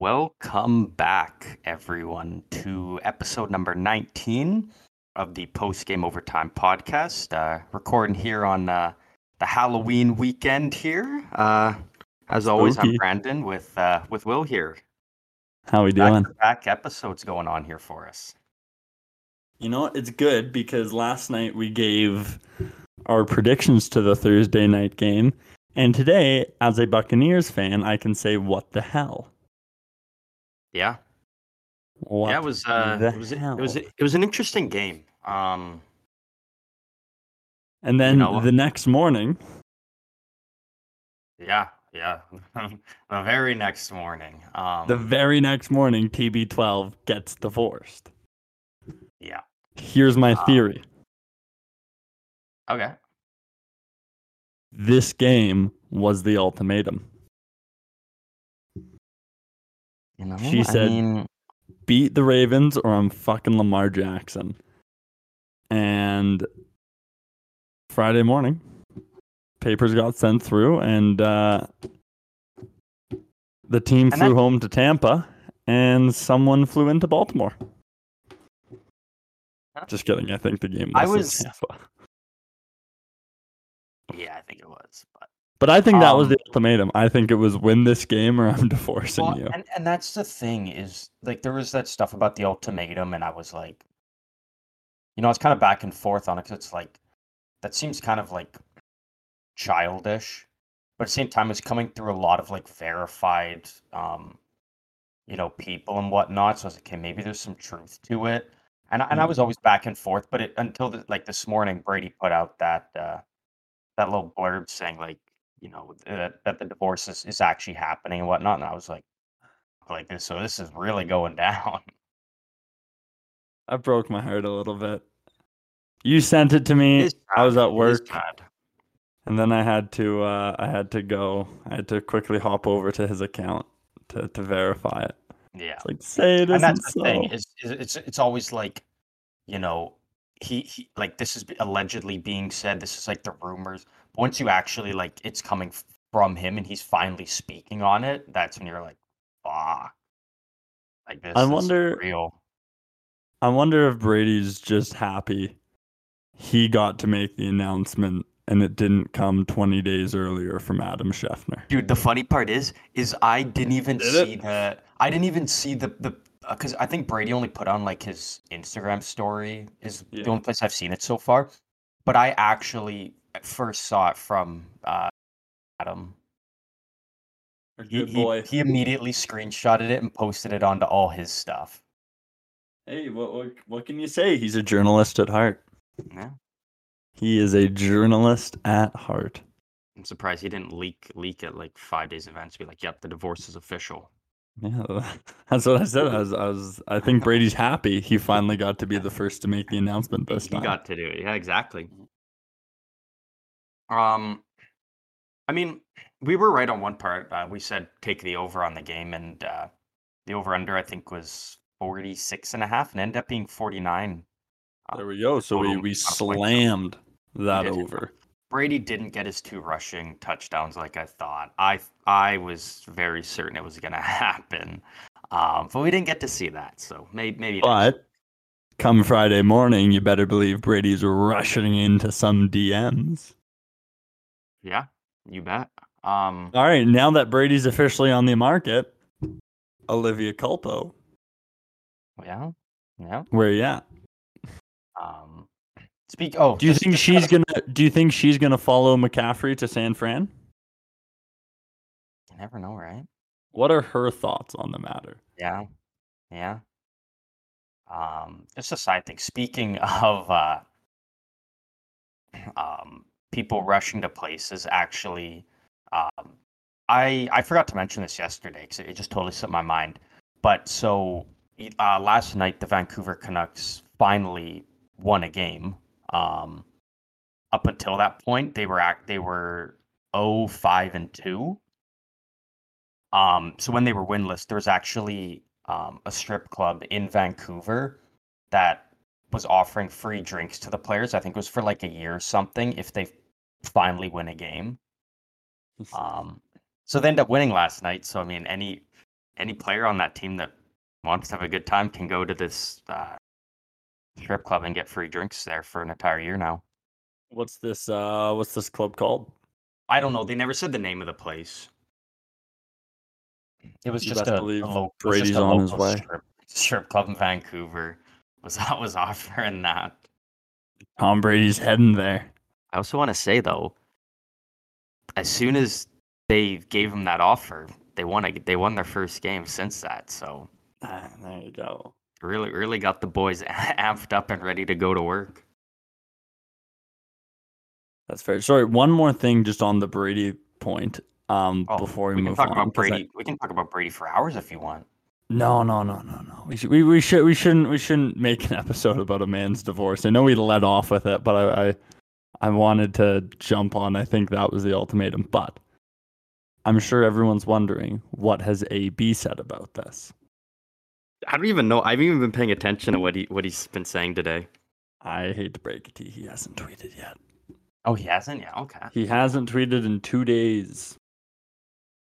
Welcome back, everyone, to episode number 19 of the Post Game Overtime podcast. Uh, recording here on uh, the Halloween weekend here. Uh, as always, I'm Brandon with uh, with Will here. How we doing? Back episodes going on here for us. You know what? It's good because last night we gave our predictions to the Thursday night game, and today, as a Buccaneers fan, I can say, "What the hell?" Yeah, What yeah. It was uh, it was it was it was an interesting game. Um, And then know- the next morning, yeah, yeah. the very next morning. Um, the very next morning, TB12 gets divorced. yeah. Here's my Ah. theory: Okay. this game was the ultimatum. You know, She I said- mean, beat the Ravens or I'm fucking Lamar Jackson. And Friday morning, papers got sent through, and uh, the team And flew that- home to Tampa, and someone flew into Baltimore. Huh? Just kidding. I think the game was, I was- Tampa. yeah, I think it was, but. I think that was Um, the ultimatum. I think it was win this game or I'm divorcing Well, you. and and that's the thing is like there was that stuff about the ultimatum, and I was like, you know, I was kind of back and forth on it because it's like that seems kind of like childish, but at the same time, it's coming through a lot of like verified, um, you know, people and whatnot. So I was like, okay, maybe there's some truth to it, and I- and I was always back and forth, but it until the, like this morning, Brady put out that uh, that little blurb saying like you know that, that the divorce is, is actually happening and whatnot and i was like like this so this is really going down I broke my heart a little bit. You sent it to me. It I was at work. And then I had to uh, I had to go. I had to quickly hop over to his account to, to verify it. yeah It's like say it and that's the so. thing is, is it's it's always like you know he, he like this is allegedly being said this is like the rumors once you actually like it's coming from him and he's finally speaking on it that's when you're like fuck like this I is wonder- real I wonder if Brady's just happy he got to make the announcement and it didn't come 20 days earlier from Adam Schefter. Dude, the funny part is, is I didn't even Did see it? the. I didn't even see the the uh, because I think Brady only put on like his Instagram story is Yeah. the only place I've seen it so far. But I actually first saw it from uh, Adam. He, Good he- boy. he immediately screenshotted it and posted it onto all his stuff. hey, what, what what can you say? He's a journalist at heart. Yeah, He is a journalist at heart. I'm surprised he didn't leak leak it like five days events. Be like, "Yep, the divorce is official." Yeah, that's what I said. I was, I was, I think Brady's happy. He finally got to be the first to make the announcement this he time. got to do it. Yeah, exactly. Um, I mean, we were right on one part. Uh, we said take the over on the game, and uh, the over under I think was 46 and a half, and ended up being 49. There we go. So we, we amount of points. slammed that over. Brady didn't get his two rushing touchdowns like I thought. I I was very certain it was going to happen, um, but we didn't get to see that. So maybe maybe. next But come Friday morning, you better believe Brady's rushing into some DMs. Yeah, you bet. Um, All right, now that Brady's officially on the market, Olivia Culpo, yeah, yeah. where you at? Um, speak. Oh, Do you think she's gonna? Do you think she's gonna follow McCaffrey to San Fran? You never know, right? What are her thoughts on the matter? Yeah, yeah. Um, just a side thing. Speaking of uh, um, people rushing to places, actually, um, I I forgot to mention this yesterday because it just totally slipped my mind. But so uh, last night, the Vancouver Canucks finally won a game. Um, up until that point, they were act they were 0 5 and two. Um, so when they were winless, there was actually um, a strip club in Vancouver that was offering free drinks to the players. I think it was for like a year or something if they finally win a game. Um, so they ended up winning last night. So I mean, any any player on that team that wants to have a good time can go to this uh, strip club and get free drinks there for an entire year now. What's this? Uh, what's this club called? I don't know. They never said the name of the place. It was You just a, a lo- Brady's just a on his local way. Strip, strip club in Vancouver was that was offering that. Tom Brady's heading there. I also want to say though, as soon as they gave him that offer, they won. A, they won their first game since that. So Ah, there you go. really, really got the boys amped up and ready to go to work. That's fair. Sorry, one more thing just on the Brady point. Um, Oh, before we, we can move talk on, about 'cause I- Brady. We can talk about Brady for hours if you want. No, no, no, no, no. We should we, we should we shouldn't we shouldn't make an episode about a man's divorce. I know we led off with it, but I, I I wanted to jump on. I think that was the ultimatum. But I'm sure everyone's wondering what has AB said about this. I don't even know. I haven't even been paying attention to what he what he's been saying today. I hate to break it to you, he hasn't tweeted yet. Oh, he hasn't. Yeah. Okay. He hasn't tweeted in two days.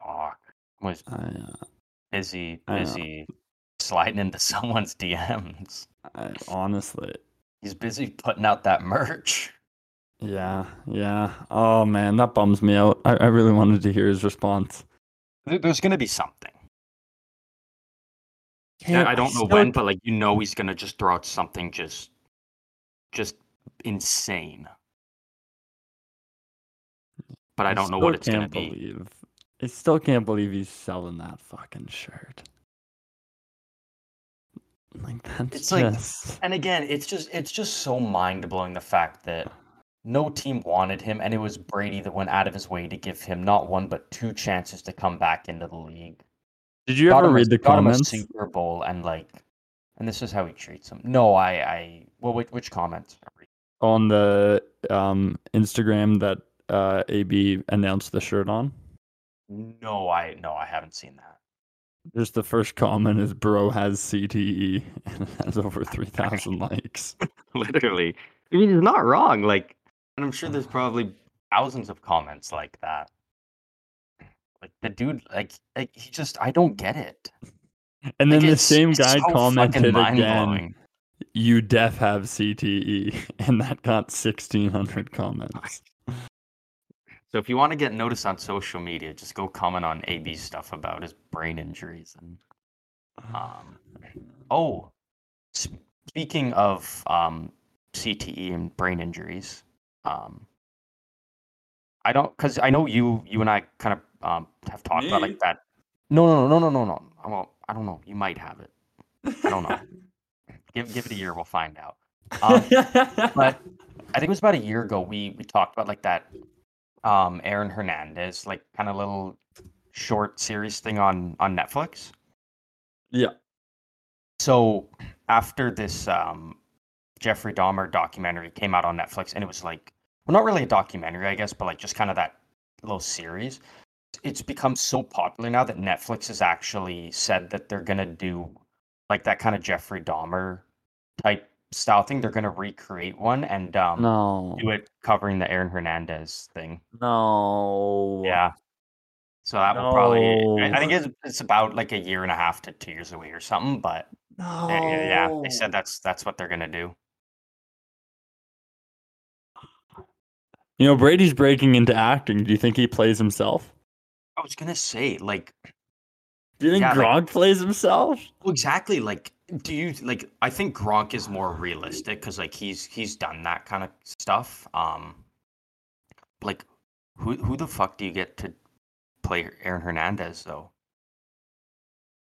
Oh, was I, uh, busy, I know. busy sliding into someone's DMs. I honestly, He's busy putting out that merch. yeah, yeah. Oh man, that bums me out. I, I really wanted to hear his response. There's gonna be something. Can't- I I don't know when, but like you know, he's gonna just throw out something just, just insane. But I don't know what it's gonna can't be. I still can't believe he's selling that fucking shirt. Like that's It's like- just And again, it's just it's just so mind blowing the fact that no team wanted him, and it was Brady that went out of his way to give him not one but two chances to come back into the league. Did you Got ever him a- read the got him a comments? Super Bowl and like, and this is how he treats him. No, I, I, well, which, which comments? on the um Instagram that uh AB announced the shirt on? No, I, no, I haven't seen that. Just the first comment is bro has CTE and it has over three thousand likes. Literally, I mean, he's not wrong. Like, and I'm sure there's probably thousands of comments like that. Like the dude, like, like he just, I don't get it. And Like, then the same guy so commented again, you def have CTE, and that got sixteen hundred comments. So if you want to get noticed on social media, just go comment on AB's stuff about his brain injuries and um. Oh, speaking of um CTE and brain injuries, um, I don't because I know you you and I kind of um have talked about like that. No, no, no, no, no, no. no. Well, I don't know. You might have it. I don't know. give give it a year. We'll find out. Um, but I think it was about a year ago we we talked about like that um Aaron Hernandez like kind of little short series thing on on Netflix. yeah, So after this um Jeffrey Dahmer documentary came out on Netflix and it was like well not really a documentary I guess but like just kind of that little series it's become so popular now that Netflix has actually said that they're going to do like that kind of Jeffrey Dahmer type style thing they're going to recreate one and um no, do it covering the Aaron Hernandez thing. no, Yeah. So that will probably. I, I think it's it's about like a year and a half to two years away or something. But no, yeah, yeah, they said that's that's what they're gonna do. You know, Brady's breaking into acting. Do you think he plays himself? I was gonna say like Do you think Yeah, like- Gronk plays himself? exactly like do you like I think Gronk is more realistic because like he's he's done that kind of stuff. Um, like who who the fuck do you get to play Aaron Hernandez though?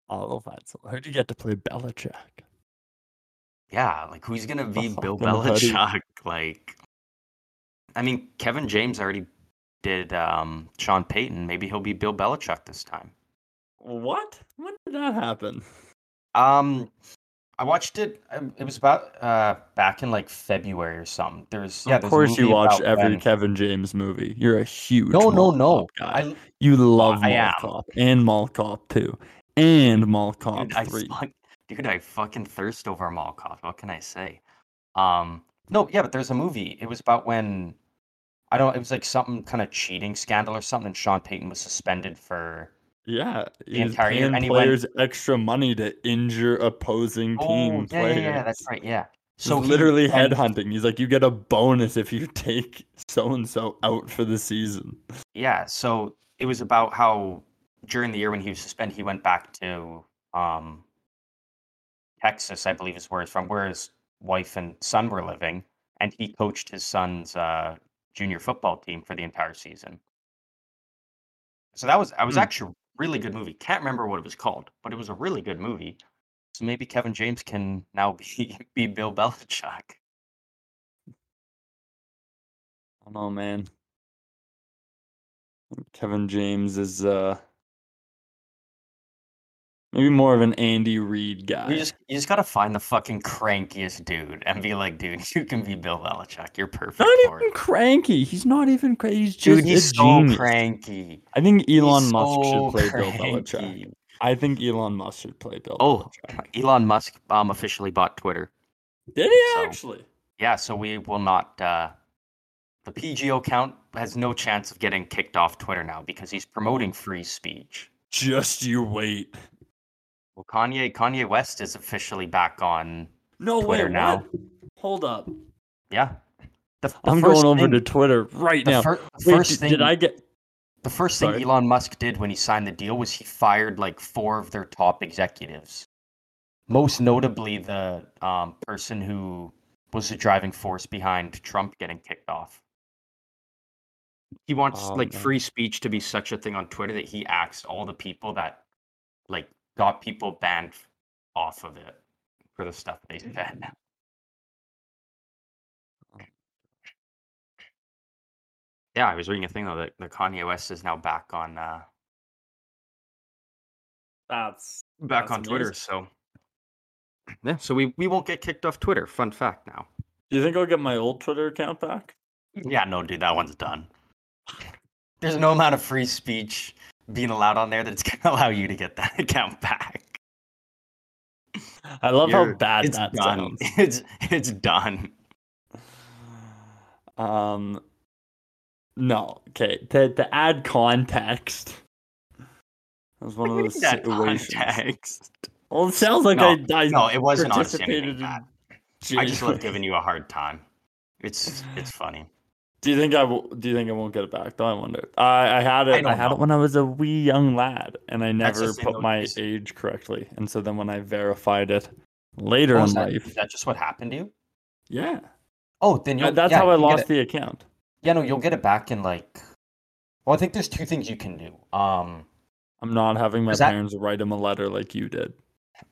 Find someone. Who'd you get to play Belichick? Yeah, like who's gonna be Bill fucking hoodie. Belichick? Like, I mean, Kevin James already did um, Sean Payton. Maybe he'll be Bill Belichick this time. What? When did that happen? Um, I watched it. um, It was about uh back in like February or something. There's yeah. of there's course, you watch every Kevin James movie. You're a huge No, no, no. Guy. I, You love I Mall. Cop and Mall Cop 2 and Mall Cop dude, I 3. fuck- dude, I fucking thirst over Mall Cop. What can I say? Um, no, yeah, but there's a movie. It was about when I don't. It was like something kind of cheating scandal or something. And Sean Payton was suspended for Yeah, he's entire year, and he went- players extra money to injure opposing Oh, team yeah, yeah, players. yeah, that's right. Yeah. So So he- literally and- headhunting. He's like, you get a bonus if you take so and so out for the season. Yeah, so it was about how during the year when he was suspended, he went back to um, Texas, I believe is where he's from, where his wife and son were living, and he coached his son's uh, junior football team for the entire season. So that was, I was Hmm. actually really good movie. Can't remember what it was called, but it was a really good movie. So maybe Kevin James can now be be Bill Belichick. I don't know, man. Kevin James is uh maybe more of an Andy Reid guy. You just you just gotta find the fucking crankiest dude and be like, dude, you can be Bill Belichick. You're perfect not even it. cranky. He's not even crazy. He's Dude, he's so genius. cranky. I think Elon He's Musk so should play Bill Belichick. I think Elon Musk should play Bill Oh, Belichick. Elon Musk um officially bought Twitter. Did he so- actually? Yeah, so we will not. uh The PGO count has no chance of getting kicked off Twitter now because he's promoting free speech. Just you wait. Well, Kanye Kanye West is officially back on. No Twitter way. now. What? Hold up. Yeah, the, the I'm going over thing- to Twitter right the now. fir- Wait, first did, thing did I get The first Sorry. thing Elon Musk did when he signed the deal was he fired like four of their top executives. Most notably, the um, person who was the driving force behind Trump getting kicked off. He wants Oh, like man. free speech to be such a thing on Twitter that he axed all the people that like got people banned off of it for the stuff they said. Yeah, I was reading a thing though that, that Kanye West is now back on uh, that's back That's on Twitter. amazing. So yeah, so we we won't get kicked off Twitter. Fun fact now. Do you think I'll get my old Twitter account back? Yeah, no, dude, that one's done. There's no amount of free speech being allowed on there that it's gonna allow you to get that account back. I love how You're- bad it's that done. sounds. It's it's done. Um, no. Okay. To to add context, that was one of What do those situations. context? Well, it sounds like No, I, I No, it wasn't honestly participated anything in. I just love giving you a hard time. It's it's funny. Do you think I will? Do you think I won't get it back? Though I wonder. I I had it. I, don't had know. it when I was a wee young lad, and I never put my age correctly. And so then when I verified it later Oh, in that, life, is that just what happened to you? yeah, Oh, then you'll, that's yeah, how I lost the account. Yeah, no, you'll get it back in like. Well, I think there's two things you can do. Um, I'm not having my Is that- parents write him a letter like you did.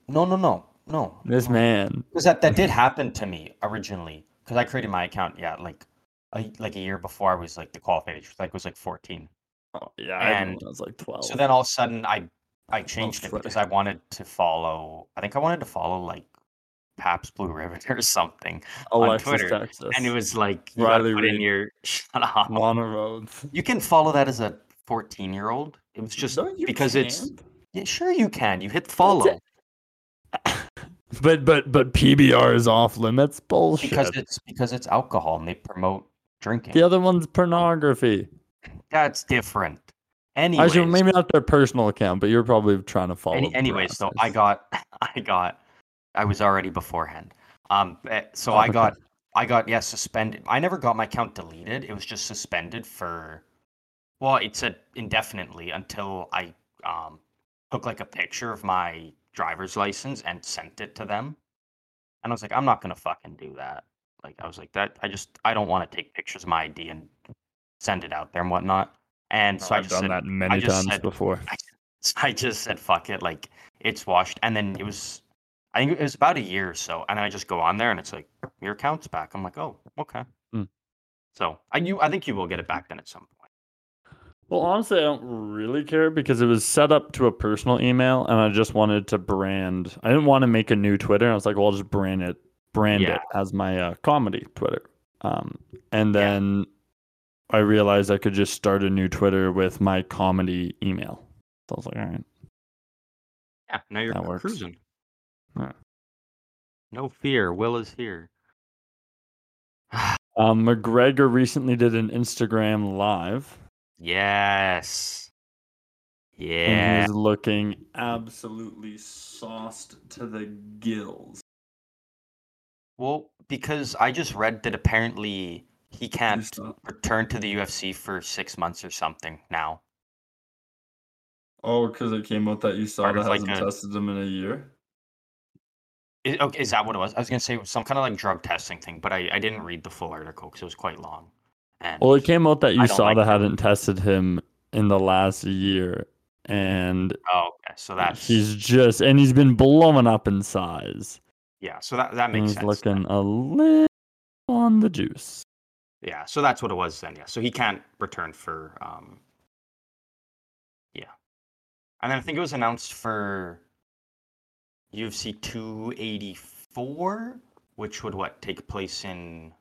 no, no, no, no. This man. Because that, that did happen to me originally. Because I created my account, yeah, like a, like a year before I was like the qualified age, like was like 14. Oh, yeah, And I was like 12. So then all of a sudden I I changed it because I wanted to follow. I think I wanted to follow like Pabst Blue Ribbon or something, Alexis Twitter, Texas. and it was like you Riley put in your shut up. Lana Rhoades. You can follow that as a 14 year old. It was just No, because it's can't. yeah, sure you can. You hit follow But but but PBR is off limits. Bullshit. because it's because it's alcohol and they promote drinking. the other one's pornography. That's different. Anyways, Actually, maybe not their personal account, but you're probably trying to follow. Any, the anyways, so I got, I got, I was already beforehand. Um, eh, so I got, I got, yeah, suspended. I never got my account deleted. It was just suspended for, well, it said indefinitely until I um took like a picture of my driver's license and sent it to them. And I was like, I'm not gonna fucking do that. Like, I was like, that. I just, I don't want to take pictures of my ID and send it out there and whatnot. And so I I've just done said, that many just times said- before. so I just said, fuck it, like it's washed. And then it was, I think it was about a year or so. And then I just go on there and it's like, your account's back. I'm like, oh, okay. Hmm. So I you I think you will get it back then at some point. Well, honestly, I don't really care because it was set up to a personal email, and I just wanted to brand. I didn't want to make a new Twitter. I was like, well, I'll just brand it, brand Yeah. it as my uh, comedy Twitter. Um, and Yeah. then I realized I could just start a new Twitter with my comedy email. So I was like, all right. Yeah, now you're That works. cruising. Yeah. No fear, Will is here. Um, McGregor recently did an Instagram live. yes. And Yeah. he's looking absolutely sauced to the gills. Well, because I just read that apparently he can't return to the UFC for six months or something now. Oh, because it came out that you saw Part that of, like, hasn't a- tested him in a year. Is, okay, is that what it was? I was gonna say some kind of like drug testing thing, but I, I didn't read the full article because it was quite long. And Well, it came out that you saw like that that. hadn't tested him in the last year, and oh, okay, so that's he's just and he's been blowing up in size. Yeah, so that that makes he's sense. looking a little on the juice. Yeah, so that's what it was then. Yeah, so he can't return for um. Yeah, and then I think it was announced for UFC 284, which would what take place in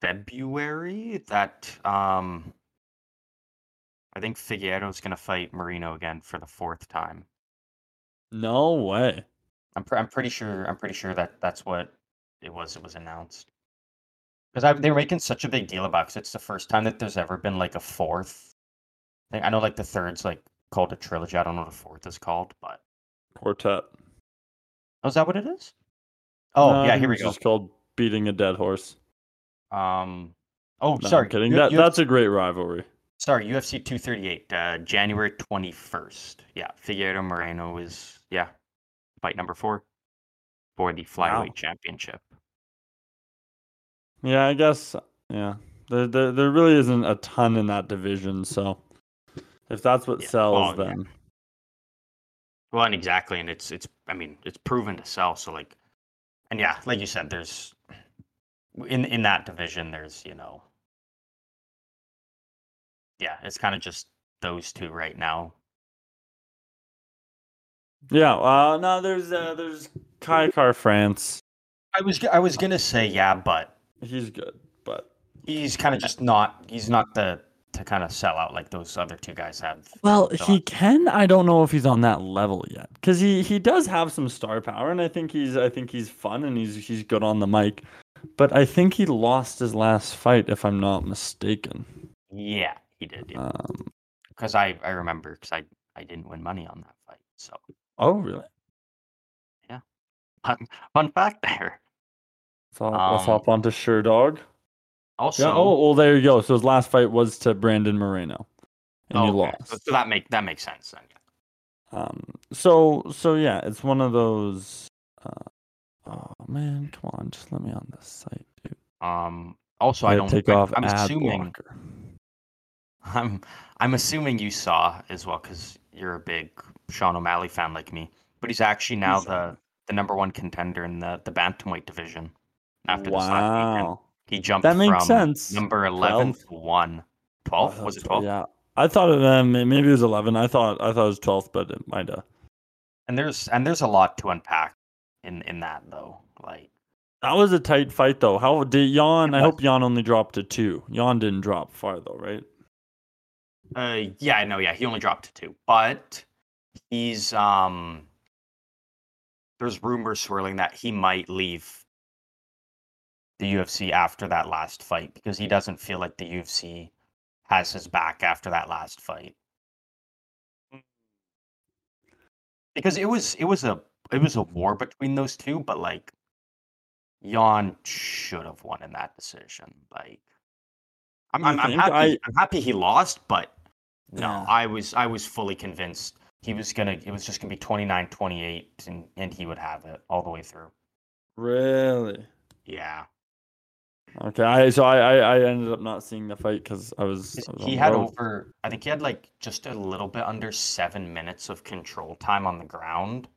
February. That um, I think Figueiredo's gonna fight Moreno again for the fourth time. No way. I'm pre- I'm pretty sure I'm pretty sure that that's what it was. It was announced because they were making such a big deal about. Because it's the first time that there's ever been like a fourth. Thing. I know like the third's like called a trilogy. I don't know what the fourth is called, but Quartet. oh, is that what it is? Oh No, yeah, here we go. Just called beating a dead horse. Um, oh No, sorry, I'm kidding. That, that's a great rivalry. sorry UFC 238, uh, January 21st. Yeah, Figueiredo Moreno is yeah, fight number four for the flyweight Wow. championship. Yeah, I guess. Yeah, there, there there really isn't a ton in that division. So if that's what Yeah, sells, well, yeah. then Well, and exactly, and it's it's I mean it's proven to sell. So like, and yeah, like you said, there's in in that division, there's you know, yeah, it's kind of just those two right now. Yeah. Uh, no, there's uh, there's Kai Kara-France. I was I was gonna say yeah, but He's good, but he's kind of just not he's not the to kind of sell out like those other two guys have. well, So he can. I don't know if he's on that level yet because he he does have some star power, and I think he's I think he's fun and he's he's good on the mic. But I think he lost his last fight, if I'm not mistaken. yeah, he did. Yeah, Um, because I I remember because I I didn't win money on that fight. So oh, really? Yeah. Fun, fun fact there. So let's Um, hop on to Sherdog. Also, Yeah. Oh, well, there you go. So his last fight was to Brandon Moreno, and he okay, lost. So, that make that makes sense then. yeah. Um. So so yeah, it's one of those. Uh, oh man, come on, just let me on this site, dude. Um. Also, I Yeah, don't. take off I'm assuming. blocker. I'm. I'm assuming you saw as well because you're a big Sean O'Malley fan like me. But he's actually now He's- the the number one contender in the the bantamweight division. After this last weekend, Wow. he jumped That makes from sense. number eleven 12. to one. Twelve was it twelve? Yeah. I thought it, um, maybe it was eleven. I thought I thought it was twelfth, but it might have. And there's and there's a lot to unpack in in that though. Like That was a tight fight though. How did Yan? I hope Yan only dropped to two. Yan didn't drop far though, right? Uh, yeah, I know. Yeah, he only dropped to two, but he's um. There's rumors swirling that he might leave the UFC after that last fight because he doesn't feel like the UFC has his back after that last fight. Because it was it was a it was a war between those two, but like Yan should have won in that decision. Like I'm I'm, I'm happy I- I'm happy he lost, but no, Yeah. I was I was fully convinced he was gonna it was just gonna be 29-28 and, and he would have it all the way through. Really? Yeah. Okay. I so I I, I ended up not seeing the fight because I was. I was He had road. over I think he had like just a little bit under seven minutes of control time on the ground.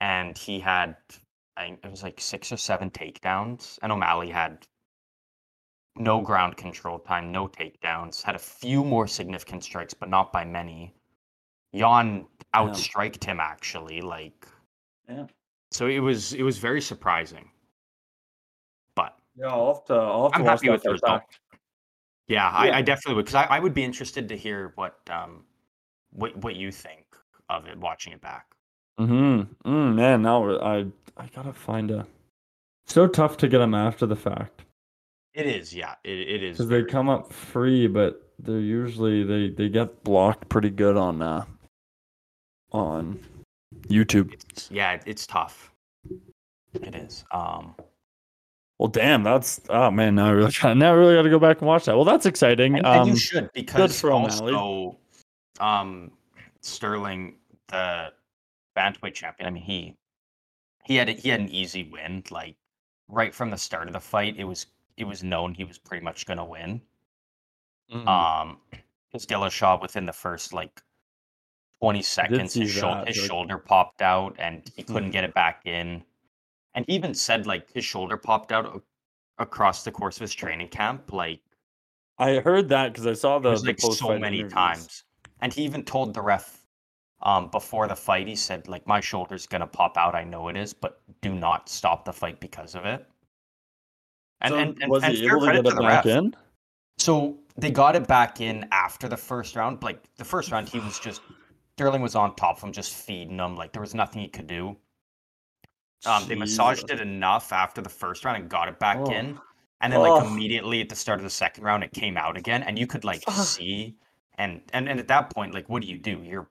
And he had I think it was like six or seven takedowns. And O'Malley had no ground control time, no takedowns, had a few more significant strikes, but not by many. Yan outstriked him actually, like Yeah. so it was it was very surprising. But Yeah, I'll have to. I'll have I'm watch happy with the result. back. Yeah, I, Yeah. I definitely would because I, I would be interested to hear what um what what you think of it watching it back. Mm-hmm. Mm, man, now I I gotta find a. So tough to get him after the fact. It is, yeah. It, it is. because they come up free, but they're usually they they get blocked pretty good on uh on YouTube. It's, yeah, it's tough. It is. Um, Well, damn, that's oh man, now I really now I really got to go back and watch that. Well, that's exciting. and, and Um, you should because for O'Malley. also, um, Sterling, the bantamweight champion. I mean, he he had he had an easy win. Like right from the start of the fight, it was it was known he was pretty much gonna win. mm, Um, his Dillashaw within the first like twenty seconds, his, shou- that, his like- shoulder popped out and he couldn't get it back in. And he even said like his shoulder popped out across the course of his training camp, like I heard that because I saw the, was the like so many interviews. times. And he even told the ref um before the fight, he said like my shoulder's gonna pop out. I know it is, but do not stop the fight because of it. And, So and, and was and he able to get it back ref. in? So they got it back in after the first round. Like the first round, he was just Sterling was on top of him, just feeding him. Like there was nothing he could do. Um, they massaged it enough after the first round and got it back Oh. in, and then like Oh. immediately at the start of the second round, it came out again, and you could like Fuck. see, and and and at that point, like, what do you do? Your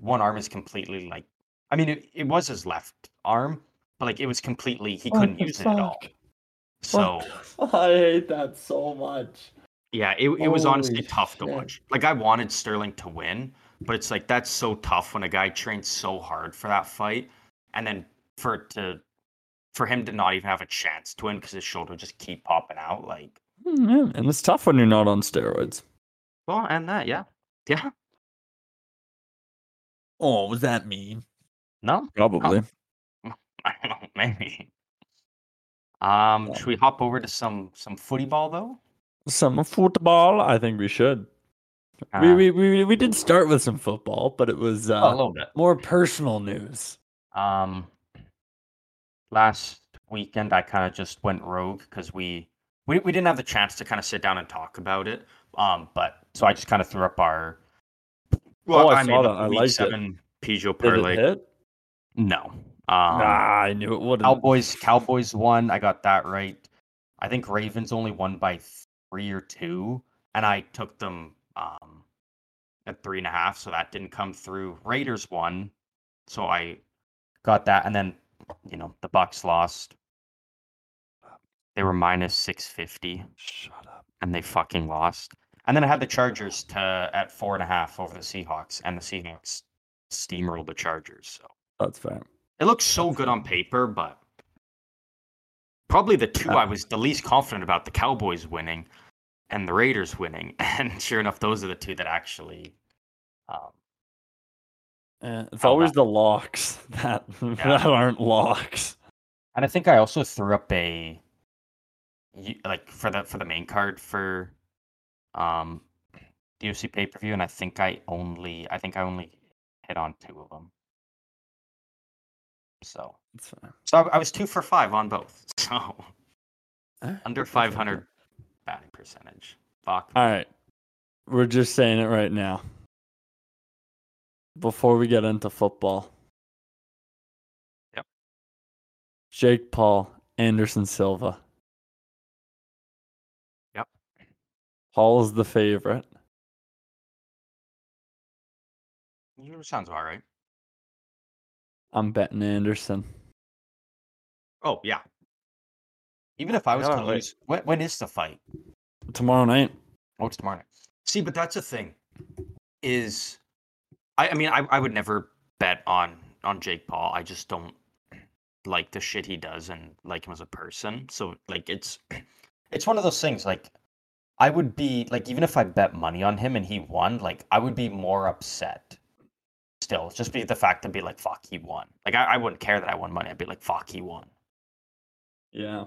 one arm is completely like, I mean, it, it was his left arm, but like it was completely he couldn't the use it at all. Fuck? So. I hate that so much. Yeah, it, it was honestly Holy tough to shit. watch. Like I wanted Sterling to win, but it's like that's so tough when a guy trains so hard for that fight, and then for it to for him to not even have a chance to win because his shoulder just keep popping out. Like, Mm, yeah, and it's tough when you're not on steroids. well, and that, yeah, yeah, Oh, was that mean? no, Probably. I don't know, maybe. Um, should we hop over to some some footy ball though? Some football. I think we should. Uh, we, we we we did start with some football, but it was oh, a uh, little bit. more personal news. Um, last weekend I kind of just went rogue because we, we we didn't have the chance to kind of sit down and talk about it. Um, but so I just kind of threw up our. Oh, I made saw a that. I week liked it. seven PGO parlay. No. Um, I knew it wouldn't. Cowboys Cowboys won. I got that right. I think Ravens only won by three or two, and I took them um, at three and a half, so that didn't come through. Raiders won, so I got that, and then you know the Bucks lost. They were minus six fifty, Shut up. and they fucking lost. And then I had the Chargers to at four and a half over the Seahawks, and the Seahawks steamrolled the Chargers. So That's fair. It looks so good on paper, but probably the two Uh, I was the least confident about the Cowboys winning and the Raiders winning. And sure enough, those are the two that actually. Um, Eh, it's always about- the locks that that aren't locks. and I think I also threw up a like for the for the main card for um the UFC pay per view, and I think I only I think I only hit on two of them. So so I, I was two for five on both. So Eh, under okay, okay. five hundred batting percentage. Fuck. All right. We're just saying it right now. Before we get into football. Yep. Jake Paul, Anderson Silva. Yep. Paul's the favorite. Sounds about right. I'm betting Anderson. Oh yeah. Even if I was Yeah, to lose, when, when is the fight? Tomorrow night. Oh, it's tomorrow. night. See, but that's the thing. Is I, I mean, I, I would never bet on on Jake Paul. I just don't like the shit he does and like him as a person. So like, it's it's one of those things. Like, I would be like, even if I bet money on him and he won, like, I would be more upset. Still, just be the fact to be like, fuck, he won. Like, I, I wouldn't care that I won money. I'd be like, fuck, he won. Yeah.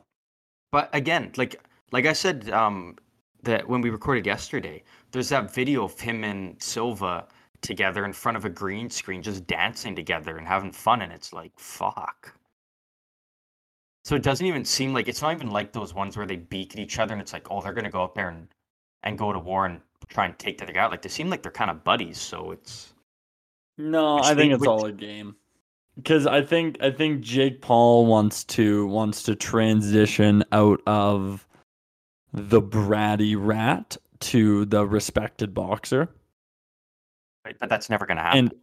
But again, like like I said, um, that when we recorded yesterday, there's that video of him and Silva together in front of a green screen, just dancing together and having fun, and it's like fuck. So it doesn't even seem like it's not even like those ones where they beak at each other, and it's like, oh, they're gonna go up there and and go to war and try and take the other guy out. Like they seem like they're kind of buddies, so it's No, I think it's all a game. Because I think I think Jake Paul wants to wants to transition out of the bratty rat to the respected boxer. Right, but that's never gonna happen. And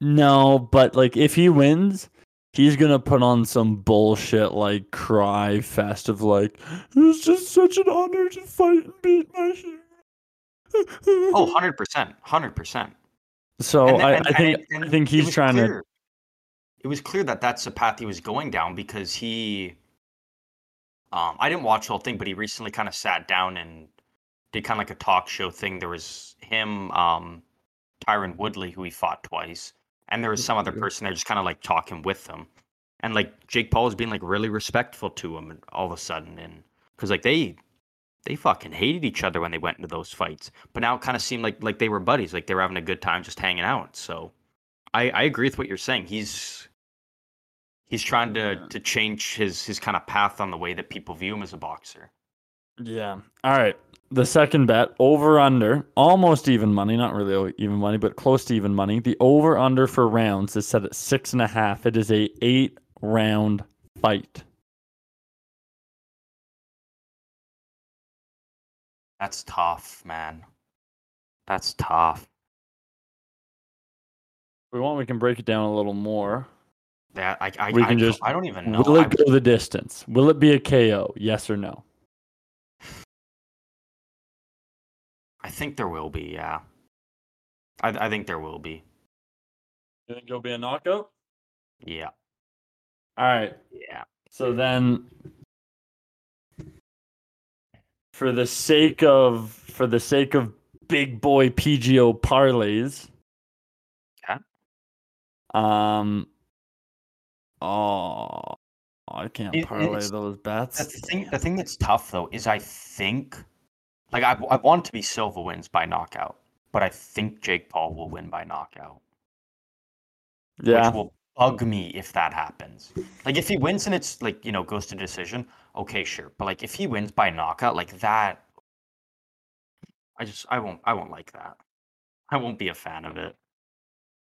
no, but like if he wins, he's gonna put on some bullshit like cry fest of like it's just such an honor to fight and beat my hero. oh, 100 percent, hundred percent. So And- I, and- I think and- and I think he's trying to It was clear that that's the path he was going down because he. Um, I didn't watch the whole thing, but he recently kind of sat down and did kind of like a talk show thing. There was him, um, Tyron Woodley, who he fought twice, and there was some other person there just kind of like talking with him, and like Jake Paul was being like really respectful to him, and all of a sudden, and because like they they fucking hated each other when they went into those fights. But now it kind of seemed like like they were buddies, like they were having a good time just hanging out. So I, I agree with what you're saying. He's he's trying to Yeah. to change his his kind of path on the way that people view him as a boxer. Yeah. All right. The second bet, over under, almost even money, not really even money, but close to even money. The over under for rounds is set at six and a half. It is a eight round fight. That's tough, man. That's tough. If we want, we can break it down a little more. That I I, We can don't- just- I don't even know. Will I, it go the distance? Will it be a KO? Yes or no? I think there will be. Yeah. I I think there will be. You think it'll be a knockout? Yeah. All right. Yeah. So then, for the sake of for the sake of big boy PGO parlays, Yeah. um, oh, I can't It- parlay those The bets. thing, the thing that's tough though is I think, like I, I want to be Silva wins by knockout, but I think Jake Paul will win by knockout, Yeah, which will bug me if that happens. Like if he wins and it's like you know goes to decision, okay, sure, but like if he wins by knockout, like that, I just I won't I won't like that. I won't be a fan of it.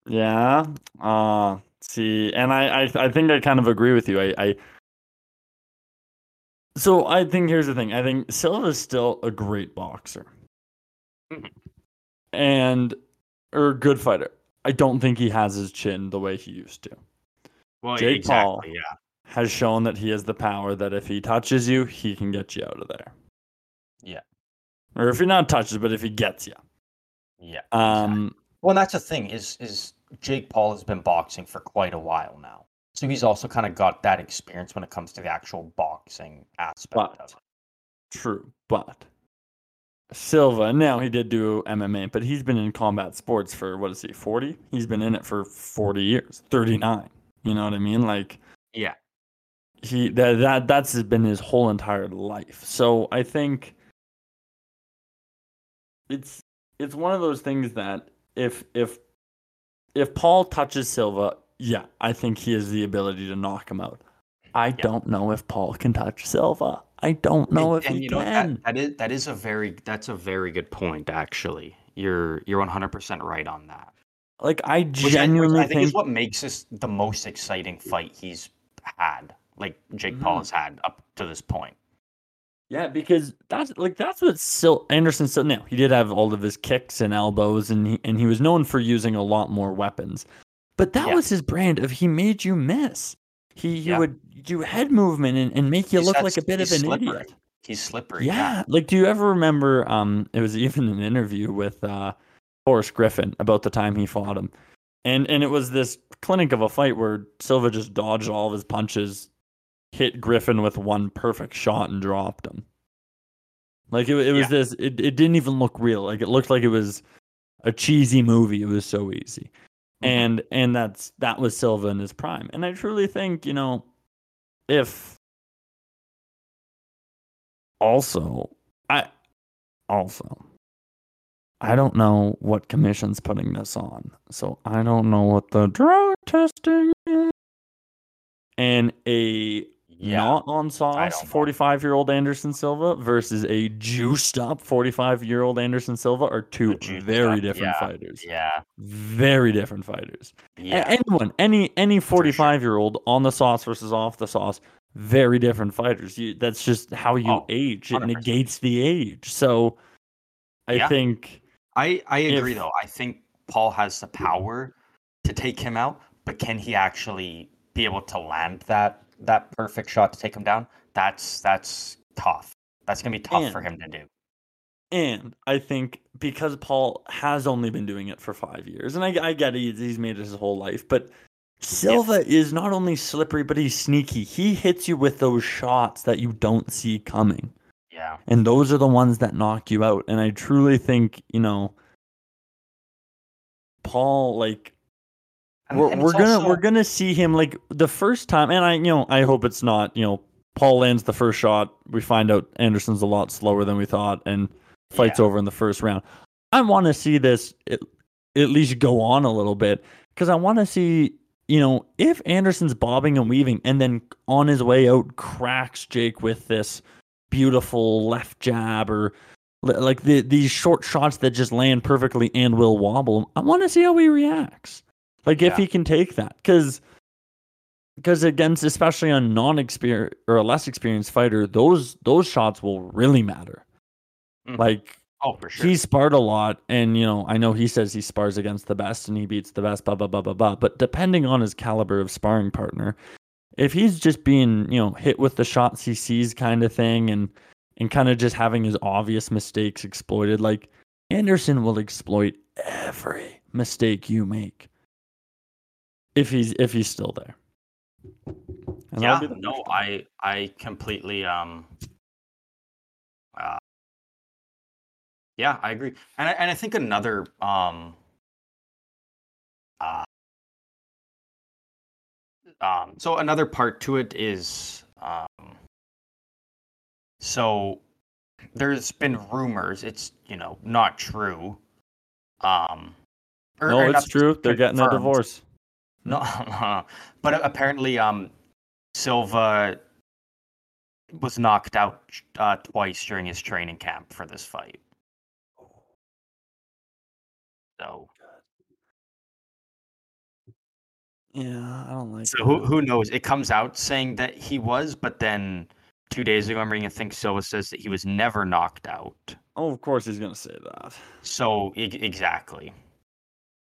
yeah. Uh, see, and I, I, I think I kind of agree with you. I, I. So I think here's the thing. I think Silva is still a great boxer. Mhm. and or a good fighter. I don't think he has his chin the way he used to. Well, Jake exactly, Paul. yeah, Has shown that he has the power that if he touches you, he can get you out of there. Yeah. Or if he not touches, but if he gets you. yeah. exactly. Um. Well, that's the thing is is Jake Paul has been boxing for quite a while now, so he's also kind of got that experience when it comes to the actual boxing aspect of it. true, but Silva. Now he did do MMA, but he's been in combat sports for what is he? Forty. He's been in it for forty years. Thirty nine. You know what I mean? Like. Yeah, he that that that's been his whole entire life. So I think it's it's one of those things that if if if Paul touches Silva, yeah, I think he has the ability to knock him out. I don't know if Paul can touch Silva. I don't know and, if and he you know can. that, that is that is a very that's a very good point. Actually, you're you're one hundred percent right on that. like I Which I- which genuinely I, think, think is what makes this the most exciting fight he's had, like Jake Paul Mhm. has had up to this point. Yeah, because that's like that's what Sil Anderson said. Now he did have all of his kicks and elbows, and he and he was known for using a lot more weapons. But that Yeah. was his brand of he made you miss. He, he Yeah. would do head movement and, and make you He's- look like a bit of an slippery. idiot. He's slippery. Yeah. Like, do you ever remember? Um, it was even an interview with uh, Forrest Griffin about the time he fought him, and and it was this clinic of a fight where Silva just dodged all of his punches, hit Griffin with one perfect shot, and dropped him. Like it, it was Yeah. this. It, it didn't even look real. Like it looked like it was a cheesy movie. It was so easy, Mhm. and and that's that was Silva in his prime. And I truly think you know, if also I also I don't know what commission's putting this on, so I don't know what the drug testing is. And a Yeah. not on sauce 45 year old Anderson Silva versus a juiced up 45 year old Anderson Silva are two very up, different yeah. fighters. Yeah. Very different fighters. A- Yeah. anyone, any any 45 year old on the sauce versus off the sauce, very different fighters. You, that's just how you Oh, age. It 100%. negates the age. So I Yeah. think I, I agree if- though. I think Paul has the power to take him out, but can he actually be able to land that that perfect shot to take him down? That's that's tough. That's gonna be tough for him to do. And I think because Paul has only been doing it for five years, and I, I get it, he's- made it his whole life, but Silva is not only slippery, but he's sneaky. He hits you with those shots that you don't see coming. Yeah. And those are the ones that knock you out. And I truly think, you know, Paul, like, And- we're, and we're gonna also- we're gonna see him like the first time and i you know i hope it's not you know paul lands the first shot. We find out anderson's a lot slower than we thought and fights Yeah. over in the first round. I want to see this at, at least go on a little bit because i want to see you know if anderson's bobbing and weaving and then on his way out cracks jake with this beautiful left jab or like the, these short shots that just land perfectly and will wobble him i want to see how he reacts like if Yeah. he can take that, because because against especially a non-experienced or a less experienced fighter, those those shots will really matter. Mhm. Like Oh, for sure. he sparred a lot, and you know I know he says he spars against the best and he beats the best, blah blah blah blah blah. But depending on his caliber of sparring partner, if he's just being you know hit with the shots he sees kind of thing, and and kind of just having his obvious mistakes exploited, like Anderson will exploit every mistake you make if he's if he's still there. And yeah. that'll be the No. I I completely um. Uh, yeah, I agree, and I, and I think another um. Uh, um. So another part to it is um. So, there's been rumors. It's you know not true. Um. or- no, or it's true. They're getting a divorce. No, but apparently, um, Silva was knocked out uh, twice during his training camp for this fight. So, Yeah, I don't like. so who that. who knows? It comes out saying that he was, but then two days ago, I'm reading a thing. Silva says that he was never knocked out. Oh, of course he's gonna say that. So e- exactly,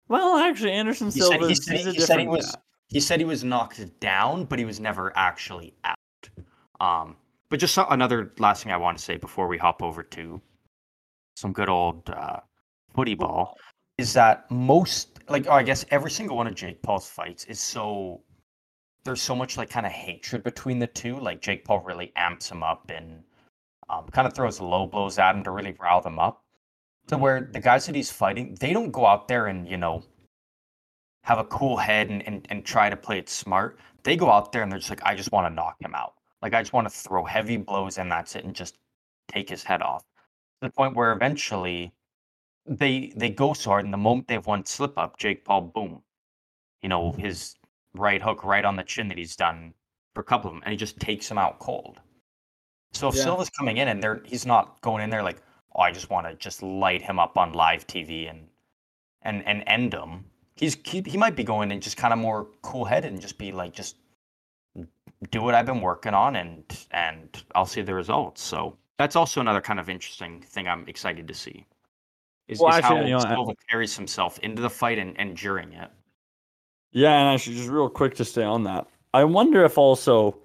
Well, actually, Anderson he said Silva he said, he, said he was guy. he said he was knocked down, but he was never actually out. Um, but just so- another last thing I want to say before we hop over to some good old uh, footy ball is that most, like, oh, I guess every single one of Jake Paul's fights is so there's so much like kind of hatred between the two. Like Jake Paul really amps him up and um, kind of throws low blows at him to really rile them up. To where the guys that he's fighting, they don't go out there and you know have a cool head and, and, and try to play it smart. They go out there and they're just like, I just want to knock him out. Like I just want to throw heavy blows and that's it and just take his head off. To the point where eventually they they go so hard and the moment they have one slip up, Jake Paul, boom. You know, mm-hmm. his right hook right on the chin that he's done for a couple of them, and he just takes him out cold. So if Yeah. Silva's coming in and they're he's not going in there like, oh, I just want to just light him up on live TV and and and end him. He's he, he might be going and just kind of more cool headed and just be like, just do what I've been working on and and I'll see the results. So that's also another kind of interesting thing I'm excited to see. Is, Well, is actually, how you know, Silva carries himself into the fight and, and during it. Yeah, and actually, just real quick to stay on that, I wonder if also,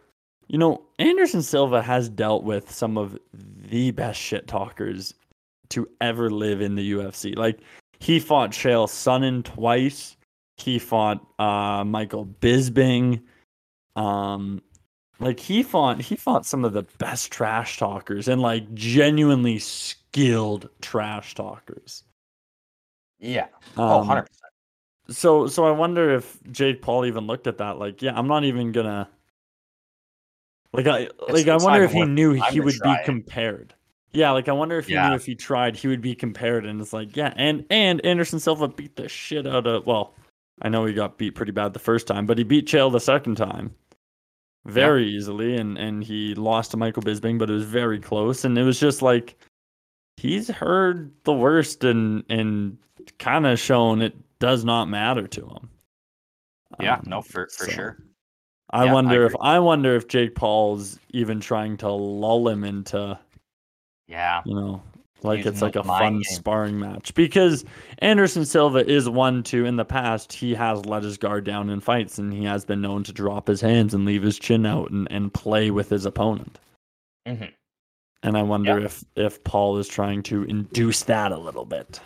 you know, Anderson Silva has dealt with some of the best shit talkers to ever live in the UFC. Like he fought Chael Sonnen twice. He fought uh, Michael Bisping. Um, like he fought he fought some of the best trash talkers and like genuinely skilled trash talkers. Yeah. oh, Um, 100%. so so I wonder if Jake Paul even looked at that like yeah I'm not even gonna like I like I wonder if he knew he would be compared yeah like I wonder if he Yeah. knew if he tried he would be compared and it's like yeah and and Anderson Silva beat the shit out of well I know he got beat pretty bad the first time but he beat Chael the second time very easily, and and he lost to Michael Bisping, but it was very close, and it was just like he's heard the worst and and kind of shown it does not matter to him. Yeah, Um, no, for for so sure. I Yeah, I wonder if. I wonder if Jake Paul's even trying to lull him into Yeah, you know like Using it's like a fun games. sparring match because Anderson Silva is one to in the past he has let his guard down in fights and he has been known to drop his hands and leave his chin out and, and play with his opponent. Mhm. And I wonder Yeah. if if Paul is trying to induce that a little bit.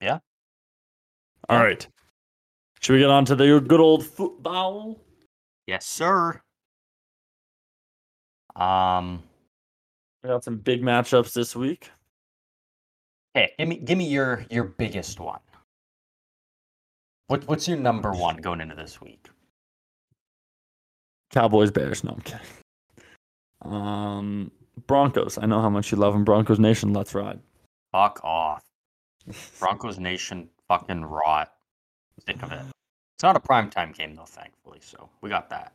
Yeah. All Yeah. right. Should we get on to the good old football? Yes, sir. Um, We got some big matchups this week. hey, give me give me your your biggest one. What what's your number one going into this week? Cowboys, Bears. No, I'm kidding. Um, Broncos. I know how much you love them. Broncos Nation. Let's ride. Fuck off. Broncos Nation fucking rot. Sick of it. It's not a primetime game though, thankfully, so we got that.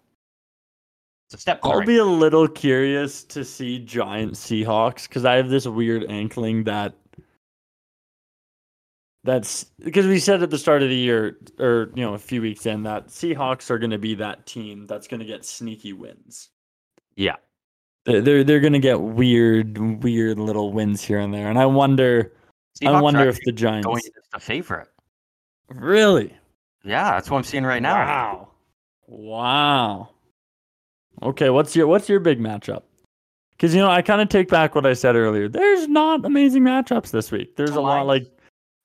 It's a step. I'll right be a little curious to see Giant Seahawks because I have this weird inkling that that's because we said at the start of the year or you know a few weeks in that Seahawks are going to be that team that's going to get sneaky wins. Yeah. They're they're, they're going to get weird weird little wins here and there, and I wonder I Seahawks are wonder if the Giants going the favorite. really Yeah, that's what I'm seeing right now. Wow. Wow. Okay, what's your what's your big matchup? Because you know, I kind of take back what I said earlier. There's not amazing matchups this week. There's a lot like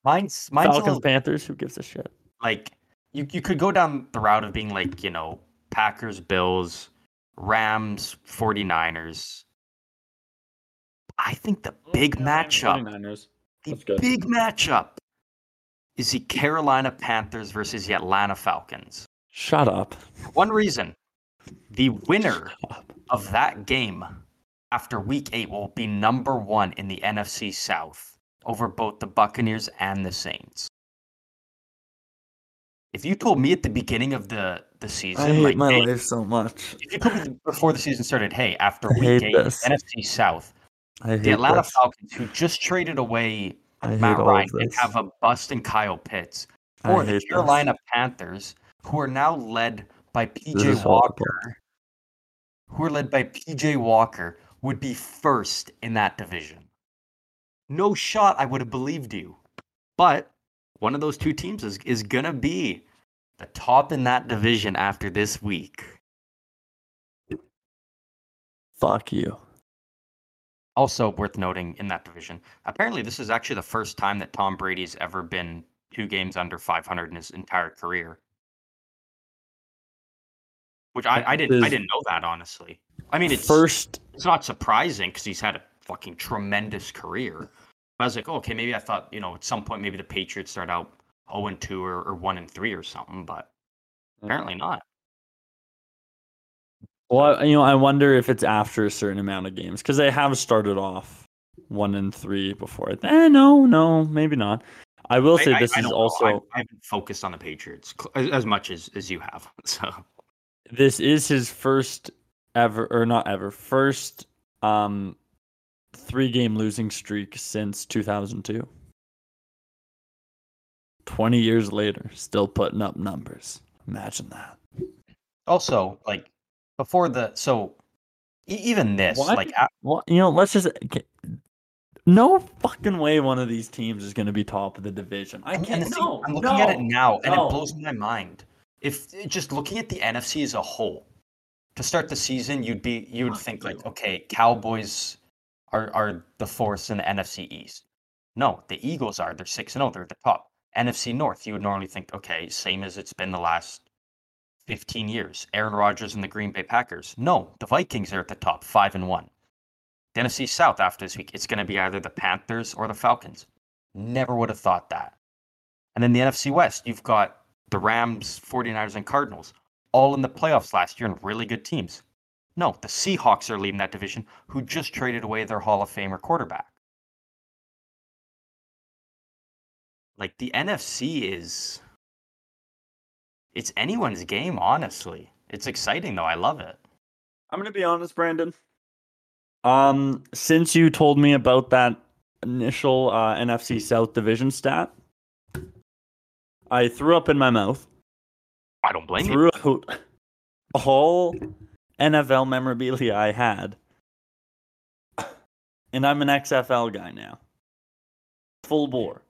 Mine's mine's Falcons, little, Panthers. Who gives a shit? like you you could go down the route of being like, you know, Packers, Bills, Rams, 49ers. I think the oh, big matchup, 49ers. the good. big matchup is the Carolina Panthers versus the Atlanta Falcons. Shut up. One reason, the winner of that game after week 8 will be number 1 in the NFC South over both the Buccaneers and the Saints. If you told me at the beginning of the the season, I like, hey, life so much. if you told me before the season started, hey, after week eight, this. NFC South, I hate the Atlanta this. Falcons, who just traded away I Matt Ryan and have a bust in Kyle Pitts, or the hate this. Carolina Panthers, who are now led by PJ. Walker, who are led by PJ Walker, would be first in that division. No shot I would have believed you. But one of those two teams is, is going to be the top in that division after this week. Fuck you. Also worth noting in that division, apparently this is actually the first time that Tom Brady's ever been two games under 500 in his entire career. Which I, I didn't I didn't know that honestly. I mean it's First, it's not surprising because he's had a fucking tremendous career. I was like, oh, okay, maybe I thought you know at some point maybe the Patriots start out 0 and 2 or, or 1 and 3 or something, but apparently not. Well, I- you know, I wonder if it's after a certain amount of games because they have started off one and three before. Eh, no, no, maybe not. I will say I- I- this I is don't also I, I haven't focused on the Patriots as, as much as, as you have. So this is his first ever or not ever first um three game losing streak since 2002 20 years later still putting up numbers imagine that also like before the so even this What? like a- well you know let's just no fucking way one of these teams is going to be top of the division i can't thing- no, I'm looking at it now, and no. it blows my mind. If just looking at the NFC as a whole, to start the season, you'd be you would think like, okay, Cowboys are are the force in the NFC East. No, the Eagles are. They're six and zero. They're at the top. NFC North, you would normally think, okay, same as it's been the last fifteen years. Aaron Rodgers and the Green Bay Packers. No, the Vikings are at the top, five and one. The NFC South after this week, it's going to be either the Panthers or the Falcons. Never would have thought that. And then the NFC West, you've got the Rams, 49ers, and Cardinals, all in the playoffs last year and really good teams. No, the Seahawks are leading that division, who just traded away their Hall of Famer quarterback. Like the NFC is. It's anyone's game, honestly. It's exciting, though. I love it. I'm gonna be honest, Brandon. Um, since you told me about that initial uh, NFC South division stat, I threw up in my mouth. I don't blame you. threw out all NFL memorabilia I had, and I'm an XFL guy now, full bore.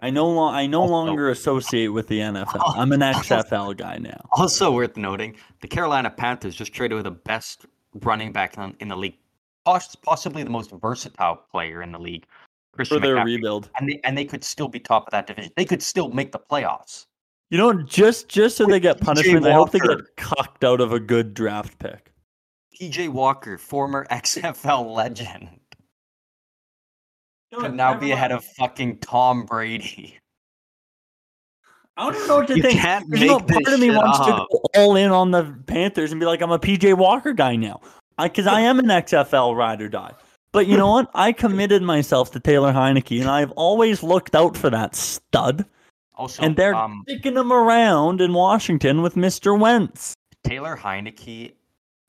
I no lo- I no Also- longer associate with the NFL. I'm an XFL guy now. Also worth noting, the Carolina Panthers just traded with the best running back in, the league, possibly the most versatile player in the league, Christian For their McCaffrey. rebuild, and they and they could still be top of that division. They could still make the playoffs. you know, just just so they get punishment, I hope they get cocked out of a good draft pick. PJ Walker, former XFL legend, could now be ahead of fucking Tom Brady. I don't even know what to You think. can't 'Cause, you know, make this part of me shit wants to go all in on the Panthers and be like, I'm a PJ Walker guy now. Because I, am an XFL ride or die. But you know what? I committed myself to Taylor Heinicke, and I've always looked out for that stud. Also, and they're um, sticking him around in Washington with Mr. Wentz. Taylor Heinicke.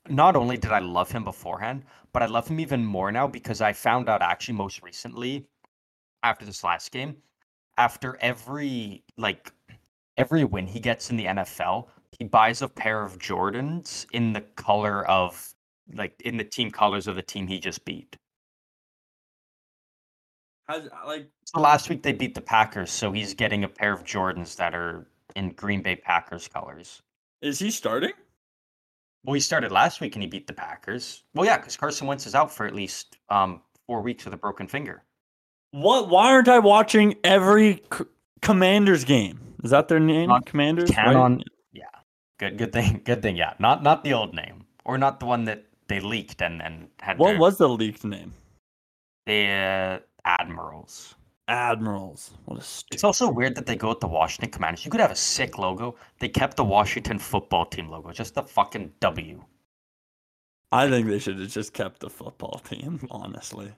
Not only did I love him beforehand, but I love him even more now because I found out actually most recently, after this last game, after every like every win he gets in the NFL, he buys a pair of Jordans in the color of like in the team colors of the team he just beat. How's, like, So last week they beat the Packers, so he's getting a pair of Jordans that are in Green Bay Packers colors. is he starting? Well, he started last week and he beat the Packers. Well, yeah, because Carson Wentz is out for at least um, four weeks with a broken finger. What? Why aren't I watching every c- Commanders game? Is that their name? Not Commanders? Can right? on, yeah, good, good thing, good thing. Yeah, not not the old name or not the one that they leaked and and had. What their- was the leaked name? the uh, Admirals? Admirals. What a stupid. It's also weird that they go with the Washington Commanders. You could have a sick logo. They kept the Washington football team logo, just the fucking W. I think they should have just kept the football team, honestly.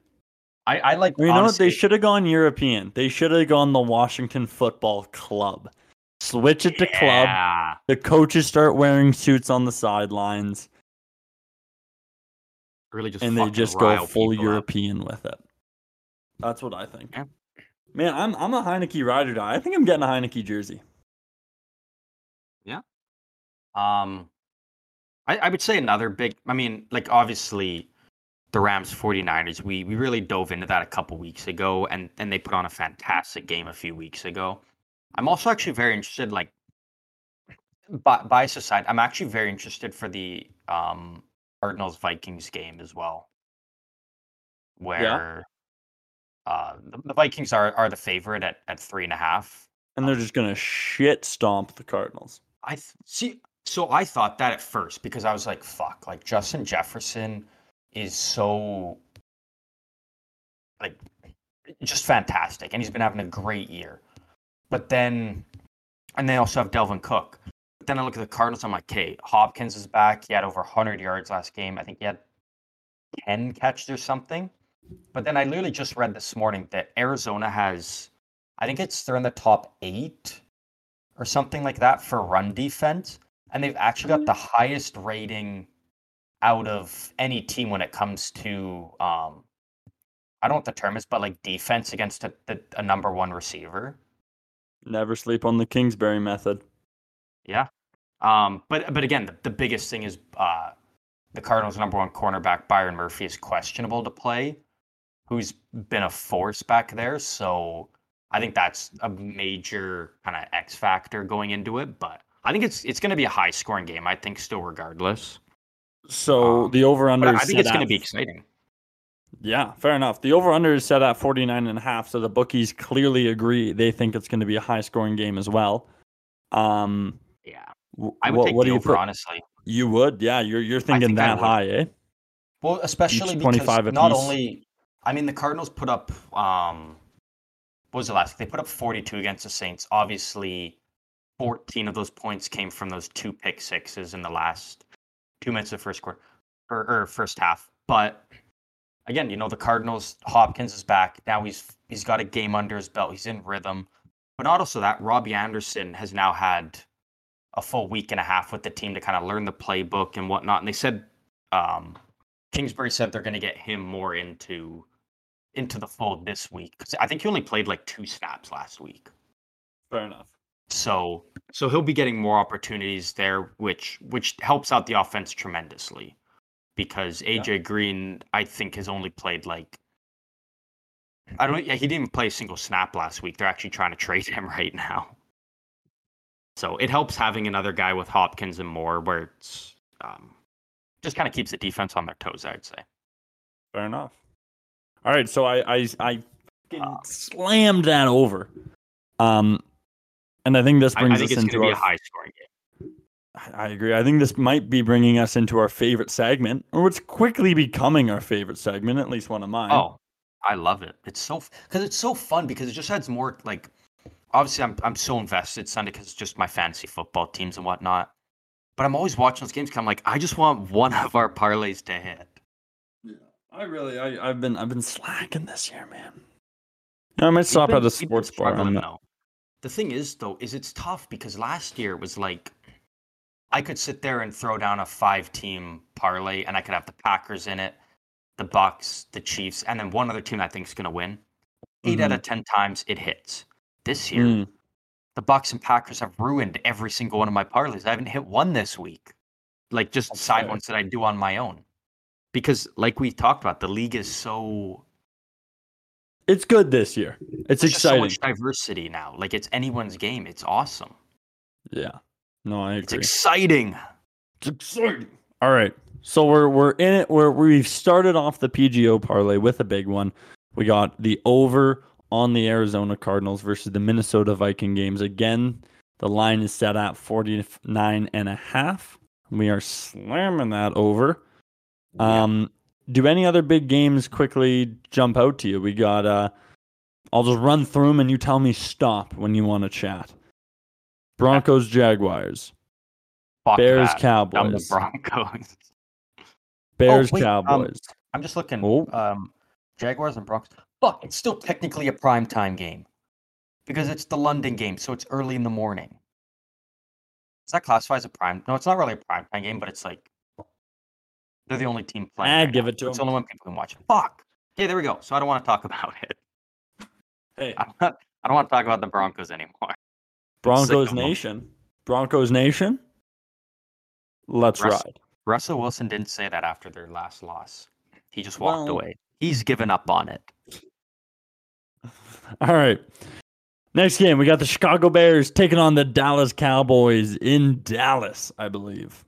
I, I like. You know what? They should have gone European. They should have gone the Washington Football Club. Switch it to club. The coaches start wearing suits on the sidelines, Really just and they just go full people up. European with it. That's what I think. Yeah. Man, I'm I'm a Heinicke rider. Die. I think I'm getting a Heinicke jersey. Yeah. Um, I, I would say another big. I mean, like obviously, the Rams 49ers. We we really dove into that a couple weeks ago, and and they put on a fantastic game a few weeks ago. I'm also actually very interested. Like, bi- bias aside, I'm actually very interested for the um Cardinals Vikings game as well, where. Uh, the, Vikings are, are the favorite at, at three and a half. And they're just gonna shit stomp the Cardinals. I th- see. So I thought that at first because I was like, "Fuck!" Like Justin Jefferson is so like just fantastic, and he's been having a great year. But then, and they also have Dalvin Cook. But then I look at the Cardinals. I'm like, "Okay, Hopkins is back. He had over 100 yards last game. I think he had 10 catches or something." But then I literally just read this morning that Arizona has, I think it's they're in the top eight or something like that for run defense, and they've actually got the highest rating out of any team when it comes to um, I don't know what the term is, but like defense against a, the, a number one receiver. Never sleep on the Kingsbury method. Yeah. Um, but but again, the, the biggest thing is uh, the Cardinals' number one cornerback Byron Murphy is questionable to play, who's been a force back there. So I think that's a major kind of X factor going into it. But I think it's it's going to be a high scoring game. I think still regardless. So Um, the over under I think it's going to be exciting. Yeah, fair enough. The over under is set at 49 and a half, so the bookies clearly agree they think it's going to be a high scoring game as well. Um Yeah, I would what, take what the do you over put? honestly. You would, yeah. You're you're thinking think that high, eh? Well, especially Each because 25 not only, I mean, the Cardinals put up, um, what was the last? They put up 42 against the Saints. Obviously, 14 of those points came from those two pick sixes in the last two minutes of first quarter or, or first half. But again, you know, the Cardinals, Hopkins is back now. He's he's got a game under his belt. He's in rhythm. But not also that Robbie Anderson has now had a full week and a half with the team to kind of learn the playbook and whatnot. And they said um, Kingsbury said they're going to get him more into into the fold this week because I think he only played like two snaps last week. Fair enough. So so he'll be getting more opportunities there, which which helps out the offense tremendously. Because AJ yeah. Green, I think, has only played like I don't. Yeah, he didn't play a single snap last week. They're actually trying to trade him right now. So it helps having another guy with Hopkins and Moore, where it's um, just kind of keeps the defense on their toes. I'd say. Fair enough. All right, so I I I uh, slammed that over. Um, and I think this brings I, I think us into our, a high scoring game. I agree. I think this might be bringing us into our favorite segment, or what's quickly becoming our favorite segment, at least one of mine. Oh, I love it. It's so because it's so fun because it just adds more like. Obviously, I'm I'm so invested Sunday because it's just my fantasy football teams and whatnot. But I'm always watching those games because I'm like, I just want one of our parlays to hit. Yeah, I really, I, I've been, I've been slacking this year, man. I might stop been, at the sports bar. I know. The thing is, though, is it's tough because last year it was like, I could sit there and throw down a five-team parlay, and I could have the Packers in it, the Bucks, the Chiefs, and then one other team I think is going to win. 8 mm-hmm. out of ten times it hits. This year, mm. the Bucks and Packers have ruined every single one of my parlays. I haven't hit one this week, like just That's side fair. ones that I do on my own, because like we talked about, the league is so. It's good this year. It's There's exciting. so much diversity now. Like it's anyone's game. It's awesome. Yeah. No, I agree. It's exciting. It's exciting. All right. So we're we're in it. We're we've started off the PGO parlay with a big one. We got the over on the Arizona Cardinals versus the Minnesota Viking games. Again, the line is set at 49 and a half. We are slamming that over. Um, do any other big games quickly jump out to you? We got uh I'll just run through them and you tell me stop when you want to chat. Broncos Jaguars. Fuck Bears that. Cowboys. I'm the Broncos. Bears, oh, wait, um, Cowboys. Um, I'm just looking. Oh. Um, Jaguars and Broncos. Fuck, it's still technically a prime time game because it's the London game, so it's early in the morning. Does that classify as a prime? No, it's not really a prime time game, but it's like they're the only team playing. I right give now. it to It's them. the only one people can watch. Fuck. Okay, there we go. So I don't want to talk about it. Hey, I'm not, I don't want to talk about the Broncos anymore. Broncos Nation. Broncos Nation. Let's Russ, ride. Russell Wilson didn't say that after their last loss. He just walked well, away. He's given up on it. All right. Next game, we got the Chicago Bears taking on the Dallas Cowboys in Dallas, I believe.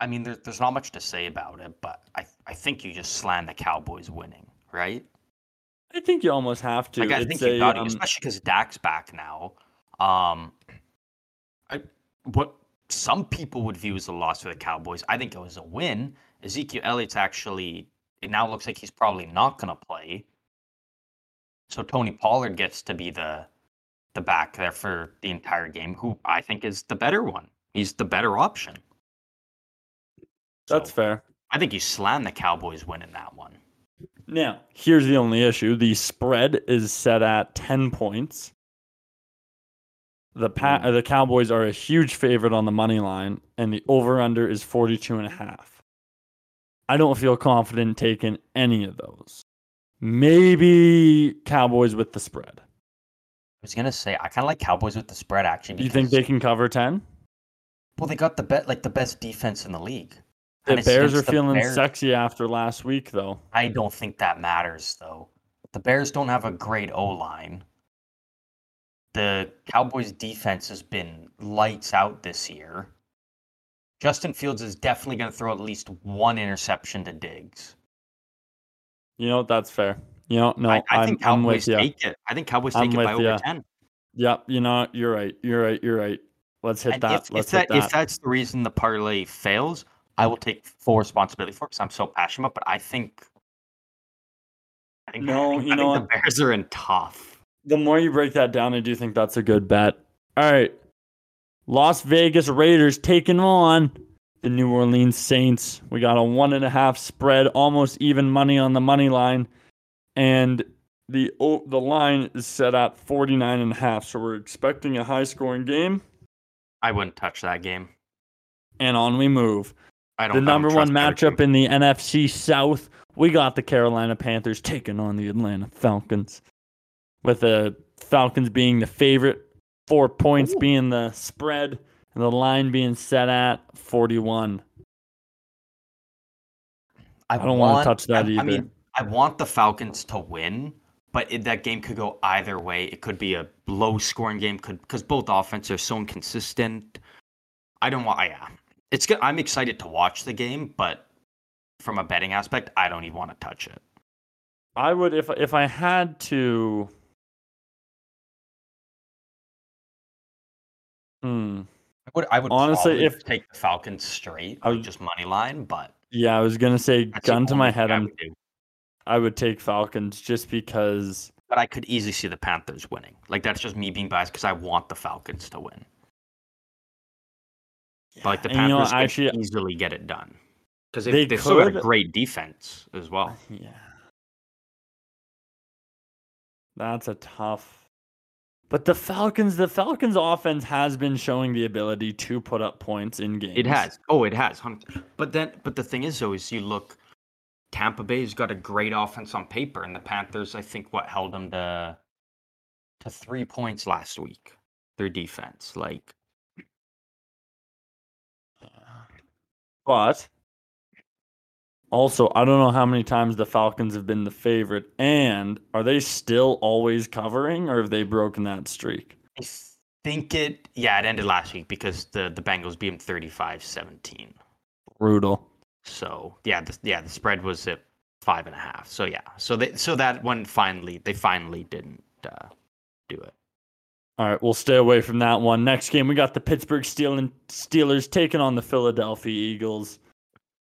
I mean, there, there's not much to say about it, but I, I think you just slam the Cowboys winning, right? I think you almost have to. Like, I think you got um, especially because Dak's back now. Um, I, what some people would view as a loss for the Cowboys. I think it was a win. Ezekiel Elliott's actually, it now looks like he's probably not going to play. So Tony Pollard gets to be the the back there for the entire game, who I think is the better one. He's the better option. That's so, fair. I think you slam the Cowboys winning that one. Now, here's the only issue. The spread is set at 10 points. The pa- mm. the Cowboys are a huge favorite on the money line, and the over under is 42 and a half. I don't feel confident taking any of those. Maybe Cowboys with the spread. I was gonna say I kind of like Cowboys with the spread actually. you think they can cover 10? Well, they got the bet like the best defense in the league. The Bears are feeling Bears. sexy after last week, though. I don't think that matters, though. The Bears don't have a great O line the Cowboys defense has been lights out this year. Justin Fields is definitely going to throw at least one interception to Diggs. You know, that's fair. You know, no, I, I think Cowboys take it. I think Cowboys take I'm it by over 10. Yep, you know, you're right. You're right. You're right. Let's hit and that. If, Let's if hit that, that. If that's the reason the parlay fails, I will take full responsibility for it because I'm so passionate. But I think, I think, no, I think, you I know, the Bears are in tough the more you break that down, I do think that's a good bet. All right. Las Vegas Raiders taking on the New Orleans Saints. We got a one and a half spread, almost even money on the money line. And the the line is set at 49 and a half. So we're expecting a high scoring game. I wouldn't touch that game. And on we move. I don't. The I don't number one matchup in the NFC South, we got the Carolina Panthers taking on the Atlanta Falcons. With the Falcons being the favorite, four points Ooh. being the spread, and the line being set at 41. I don't wanna touch that I, I either. mean, I want the Falcons to win, but it, that game could go either way. It could be a low-scoring game, could because both offenses are so inconsistent. I don't want. I, yeah, it's good. I'm excited to watch the game, but from a betting aspect, I don't even want to touch it. I would if if I had to. Hmm. I would. I would Honestly, if- take the Falcons straight, I would- just money line, but Yeah, I was gonna say gun to my head. I I'm would. I would take Falcons just because. But I could easily see the Panthers winning. Like that's just me being biased because I want the Falcons to win. But, like the And you know, Panthers could actually- easily get it done because They they, they've still got a great defense as well. Yeah. That's a tough. But the Falcons, the Falcons offense has been showing the ability to put up points in games. It has. Oh, it has. But then, but the thing is, though, is you look, Tampa Bay's got a great offense on paper, and the Panthers, I think, what held them to to three points last week. Their defense, like, But also, I don't know how many times the Falcons have been the favorite, and are they still always covering, or have they broken that streak? I think it. Yeah, it ended last week because the the Bengals beat them 35-17. Brutal. So yeah, the, yeah, the spread was at five and a half. So yeah, so they so that one finally they finally didn't uh, do it. All right, we'll stay away from that one. Next game, we got the Pittsburgh Steelers, Steelers taking on the Philadelphia Eagles.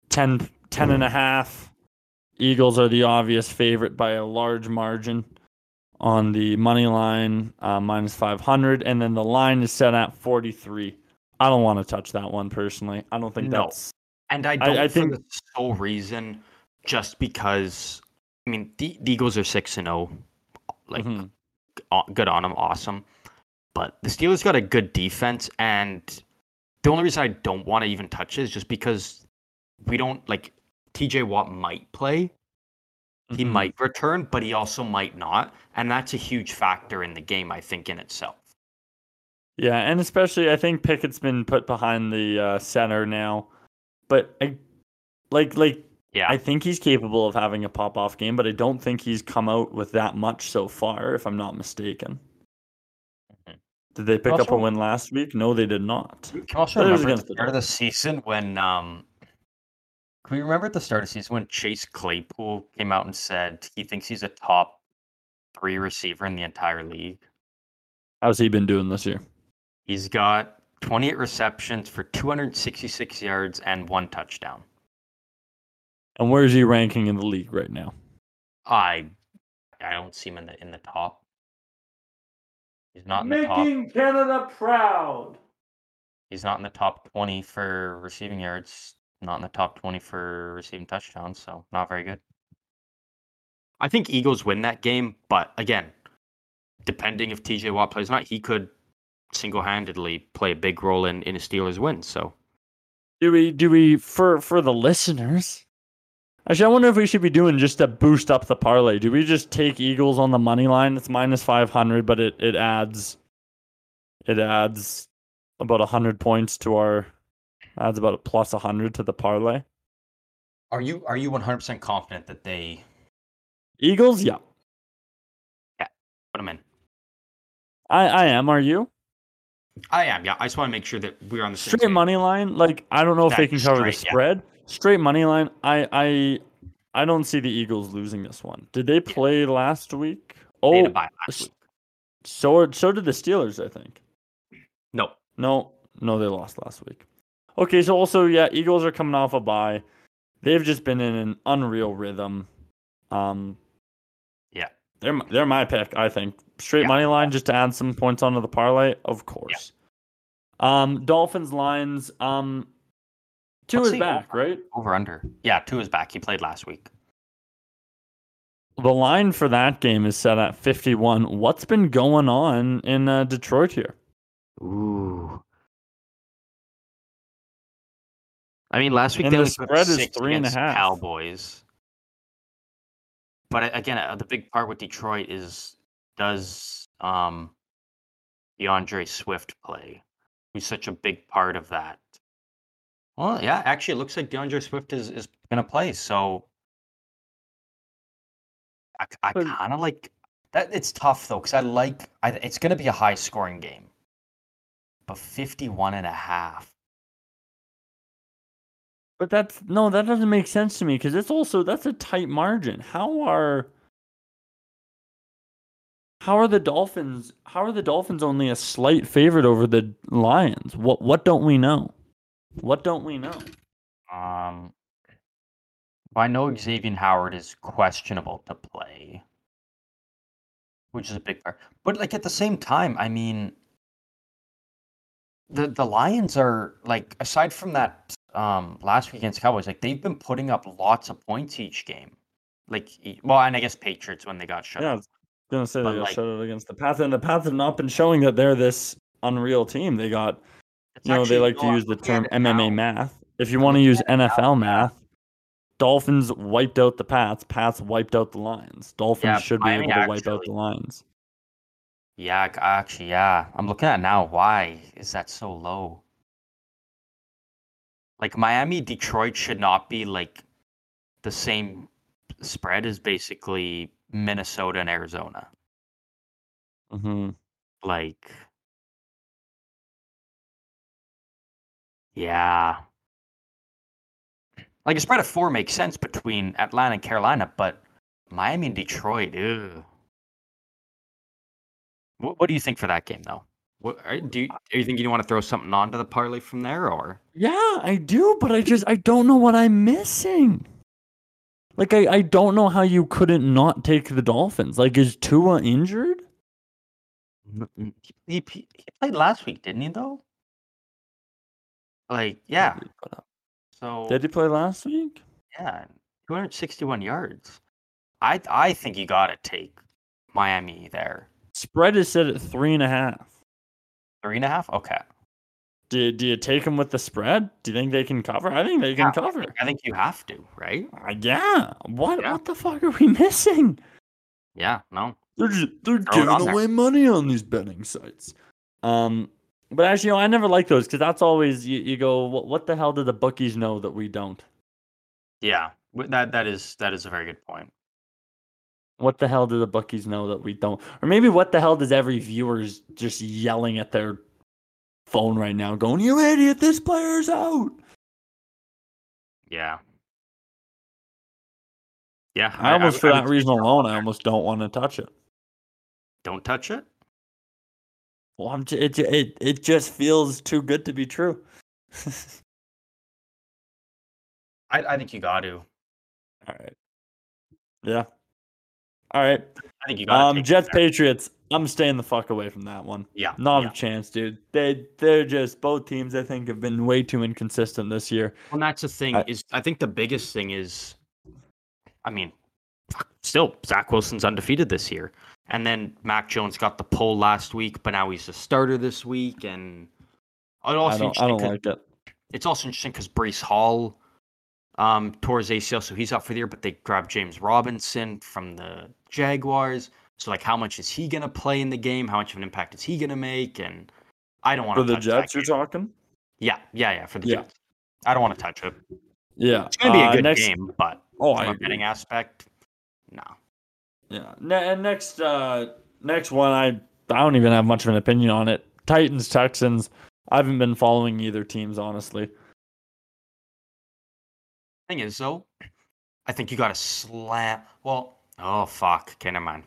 10, 10 and a half. Eagles are the obvious favorite by a large margin on the money line, uh, minus 500. And then the line is set at 43. I don't want to touch that one personally. I don't think No. that's. And I don't I for think- the sole reason, just because I mean the, the Eagles are six and zero, like Mhm. good on them, awesome. But the Steelers got a good defense, and the only reason I don't want to even touch it is just because we don't like T.J. Watt might play, he Mhm. might return, but he also might not, and that's a huge factor in the game, I think, in itself. Yeah, and especially I think Pickett's been put behind the uh, center now, but I, like like Yeah, I think he's capable of having a pop off game, but I don't think he's come out with that much so far, if I'm not mistaken. Did they pick up a win last week? No, they did not. Can you also it was remember at the the start of the season when um can we remember at the start of the season when Chase Claypool came out and said he thinks he's a top three receiver in the entire league? How's he been doing this year? He's got 28 receptions for 266 yards and one touchdown. And where is he ranking in the league right now? I I don't see him in the in the top. He's not in the top. Canada proud. He's not in the top 20 for receiving yards, not in the top 20 for receiving touchdowns, so not very good. I think Eagles win that game, but again, depending if TJ Watt plays or not, he could single handedly play a big role in, in a Steelers win. So Do we do we for for the listeners? Actually, I wonder if we should be doing just to boost up the parlay. Do we just take Eagles on the money line? It's minus five hundred, but it, it adds it adds about hundred points to our adds about a plus hundred to the parlay. are you are you 100% confident that they Eagles, yeah. Yeah. put him in? I, I am, are you? I am, yeah. I just want to make sure that we're on the Straight page. money line, like I don't know if they can cover the spread. yeah. Straight money line, I I I don't see the Eagles losing this one. Did they play last week? Oh, last week. so so did the Steelers, I think. No. No, no, they lost last week. Okay, so also yeah, Eagles are coming off a bye. They've just been in an unreal rhythm. Um, Yeah. they're my- they're my pick. I think straight Yeah. money line just to add some points onto the parlay, of course. Um, Dolphins lines. Um, Tua What's is back, over? right? Over under. Yeah, Tua is back. He played last week. The line for that game is set at fifty-one. What's been going on in uh, Detroit here? Ooh. I mean, last week And they the only put up spread is six three and a against. Cowboys. But uh, again, uh, the big part with Detroit is does um D'Andre Swift play? Who's such a big part of that? Well, yeah, actually, it looks like D'Andre Swift is is gonna play. So I, I But- kind of like that. It's tough though because I like I, it's gonna be a high scoring game, but 51 and a half. But that's no, that doesn't make sense to me because it's also that's a tight margin. How are how are the Dolphins? How are the Dolphins only a slight favorite over the Lions? What what don't we know? What don't we know? Um, well, I know Xavier Howard is questionable to play, which is a big part. But like at the same time, I mean, the the Lions are like aside from that um last week against Cowboys, like they've been putting up lots of points each game. Like, e- well, and I guess Patriots when they got shut. Yeah, I was gonna say But, they got like- shut out against the Pats, and the Pats have not been showing that they're this unreal team. They got You know they like to use the term MMA math. If you want to use at it now, NFL math, Dolphins wiped out the Pats. Pats wiped out the Lions. Dolphins Yeah, should be able to wipe out the Lions. Yeah, actually, yeah. I'm looking at now. Why is that so low? Like Miami, Detroit should not be like the same spread as basically Minnesota and Arizona. hmm Like, yeah. Like a spread of four makes sense between Atlanta and Carolina, but Miami and Detroit, ew. What, what do you think for that game, though? What are, do you, are you think you want to throw something onto the parlay from there, or Yeah, I do, but I just I don't know what I'm missing. Like I, I don't know how you couldn't not take the Dolphins. Like is Tua injured? N- n- he, he, he played last week, didn't he? Though, like, yeah. So Did he play last week? Yeah, 261 yards. I I think you got to take Miami there. Spread is set at three and a half. Three and a half. Okay. Do, do you take them with the spread? Do you think they can cover? I think they can Yeah, I cover. think- I think you have to, right? Uh, yeah. What Yeah. what the fuck are we missing? Yeah. No. They're just, they're Throw giving there. away money on these betting sites. Um, but actually, you know, I never like those because that's always you, you go, what, what the hell do the bookies know that we don't? Yeah. That that is that is a very good point. What the hell do the bookies know that we don't? Or maybe what the hell does every viewer's just yelling at their phone right now, going, "You idiot! This player's out." Yeah. Yeah. I, almost, for I that reason alone, I almost don't want to touch it. don't touch it. Well, I'm j- it, it it just feels too good to be true. I I think you got to. All right. Yeah. All right. I think you got to. Um, Jets Patriots. I'm staying the fuck away from that one. Yeah. Not yeah. a chance, dude. They they're just both teams. I think have been way too inconsistent this year. Well, that's the thing I- is I think the biggest thing is, I mean, fuck, still Zach Wilson's undefeated this year, and then Mac Jones got the pull last week, but now he's a starter this week, and it also I don't I don't like it. it's also interesting because Breece Hall um, tore his ACL, so he's out for the year. But they grabbed James Robinson from the Jaguars. So, like, how much is he going to play in the game? How much of an impact is he going to make? And I don't want For to the touch Jets, you're talking. Yeah, yeah, yeah. For the Yeah. Jets, I don't want to touch it. Yeah, It's going to be a Uh, good next, game, but Oh, from I a betting aspect, no. Yeah. Ne- and next, uh, next one, I I don't even have much of an opinion on it. Titans, Texans. I haven't been following either teams honestly. Thing is, though, I think you got to slap. Well, oh fuck, okay, never mind.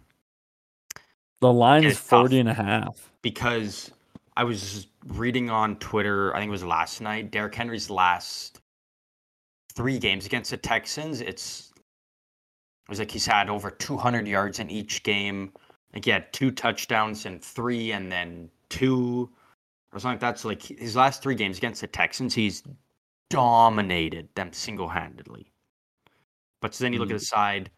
The line is tough. 40 and a half. because I was reading on Twitter, I think it was last night, Derrick Henry's last three games against the Texans, it's it was like he's had over 200 yards in each game. Like he had two touchdowns and three, and then two or something like that. So like his last three games against the Texans, he's dominated them single handedly. But so then you look at the mm. side,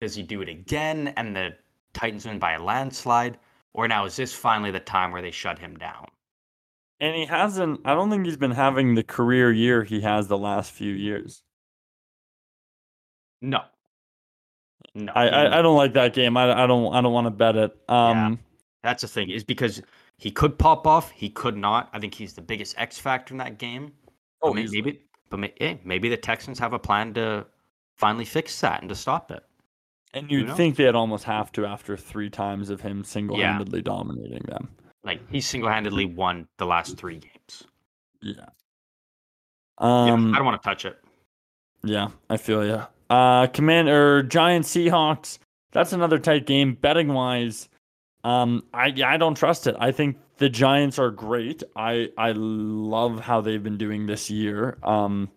does he do it again? And the Titans win by a landslide? Or now is this finally the time where they shut him down? And he hasn't. I don't think he's been having the career year he has the last few years. No. No. I, I, I don't like that game. I, I don't I don't want to bet it. Um, that's the thing, is because he could pop off, he could not. I think he's the biggest X factor in that game. oh, But maybe, but may, maybe the Texans have a plan to finally fix that and to stop it. and you'd know? think they'd almost have to after three times of him single-handedly dominating them. Like he single-handedly won the last three games. Yeah. Yeah, Um. I don't want to touch it. Yeah, I feel you. Uh, command or Giants Seahawks. That's another tight game. Betting wise, um, I I don't trust it. I think the Giants are great. I I love how they've been doing this year. Um,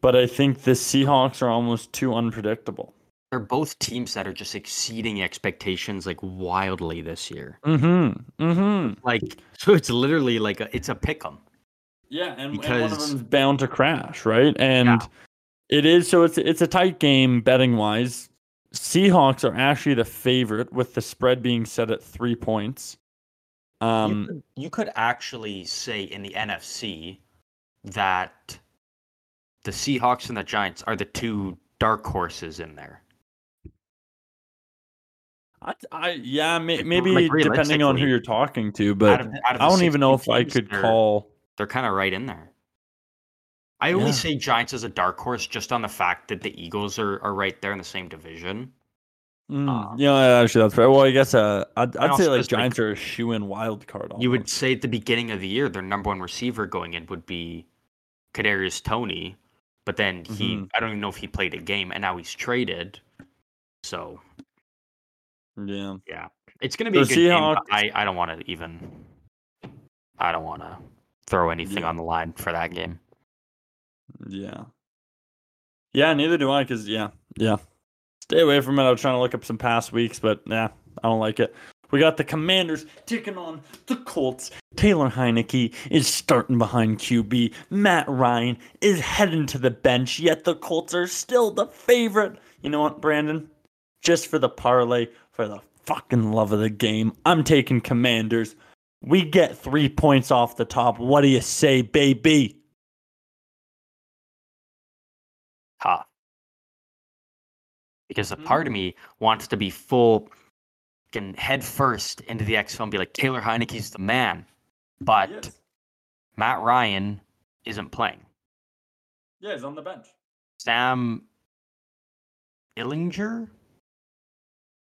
but I think the Seahawks are almost too unpredictable. They're both teams that are just exceeding expectations like wildly this year. Mm-hmm. Mm-hmm. Like so, it's literally like a, it's a pick 'em. Yeah, and, and one of Because- them's bound to crash, right? And Yeah. It is so it's it's a tight game betting wise. Seahawks are actually the favorite with the spread being set at three points. you, Um, could, you could actually say in the NFC that the Seahawks and the Giants are the two dark horses in there. I, I yeah, may, maybe like, depending on who you're talking to, Out but of out of I don't even know if I could they're- call. They're kind of right in there. I only Yeah. say Giants as a dark horse just on the fact that the Eagles are, are right there in the same division. Mm, Uh, yeah, actually, that's fair. Well, I guess uh, I'd, I'd say like just, like, Giants are a shoe in wild card. You would say at the beginning of the year, their number one receiver going in would be Kadarius Toney, but then he Mhm. I don't even know if he played a game, and now he's traded. So yeah. yeah, it's gonna be a So good. Seahawks- but I I don't want to even. I don't want to throw anything Yeah. on the line for that game. Yeah. Yeah, neither do I, because, yeah, yeah. Stay away from it. I was trying to look up some past weeks, but, yeah, I don't like it. We got the Commanders taking on the Colts. Taylor Heinicke is starting behind QB. Matt Ryan is heading to the bench, yet the Colts are still the favorite. You know what, Brandon? Just for the parlay, for the fucking love of the game, I'm taking Commanders. We get three points off the top. What do you say, baby? Because a part Mm. of me wants to be full, fucking head first into the X film, be like Taylor Heinicke's the man, but Yes. Matt Ryan isn't playing. Yeah, he's on the bench. Sam Ehlinger?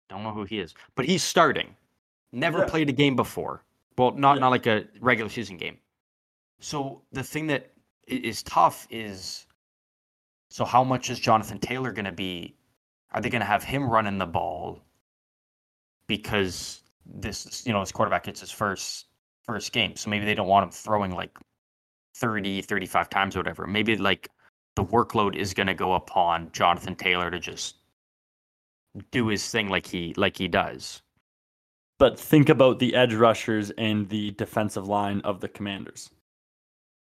Don't know who he is, but he's starting. Never Yeah. played a game before. Well, not Yeah. not like a regular season game. So the thing that is tough is, so how much is Jonathan Taylor going to be? Are they going to have him running the ball? Because this, you know, his quarterback gets his first first game, so maybe they don't want him throwing like 30, 35 times or whatever. Maybe like the workload is going to go upon Jonathan Taylor to just do his thing like he like he does. But think about the edge rushers and the defensive line of the Commanders.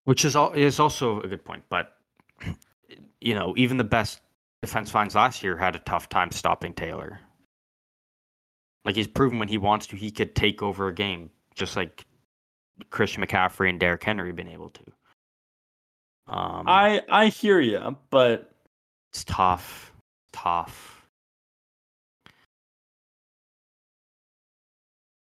Which is all is also a good point, but you know, even the best defense lines last year had a tough time stopping Taylor. Like he's proven when he wants to, he could take over a game, just like Christian McCaffrey and Derrick Henry have been able to. Um, I I hear you, but it's tough, tough.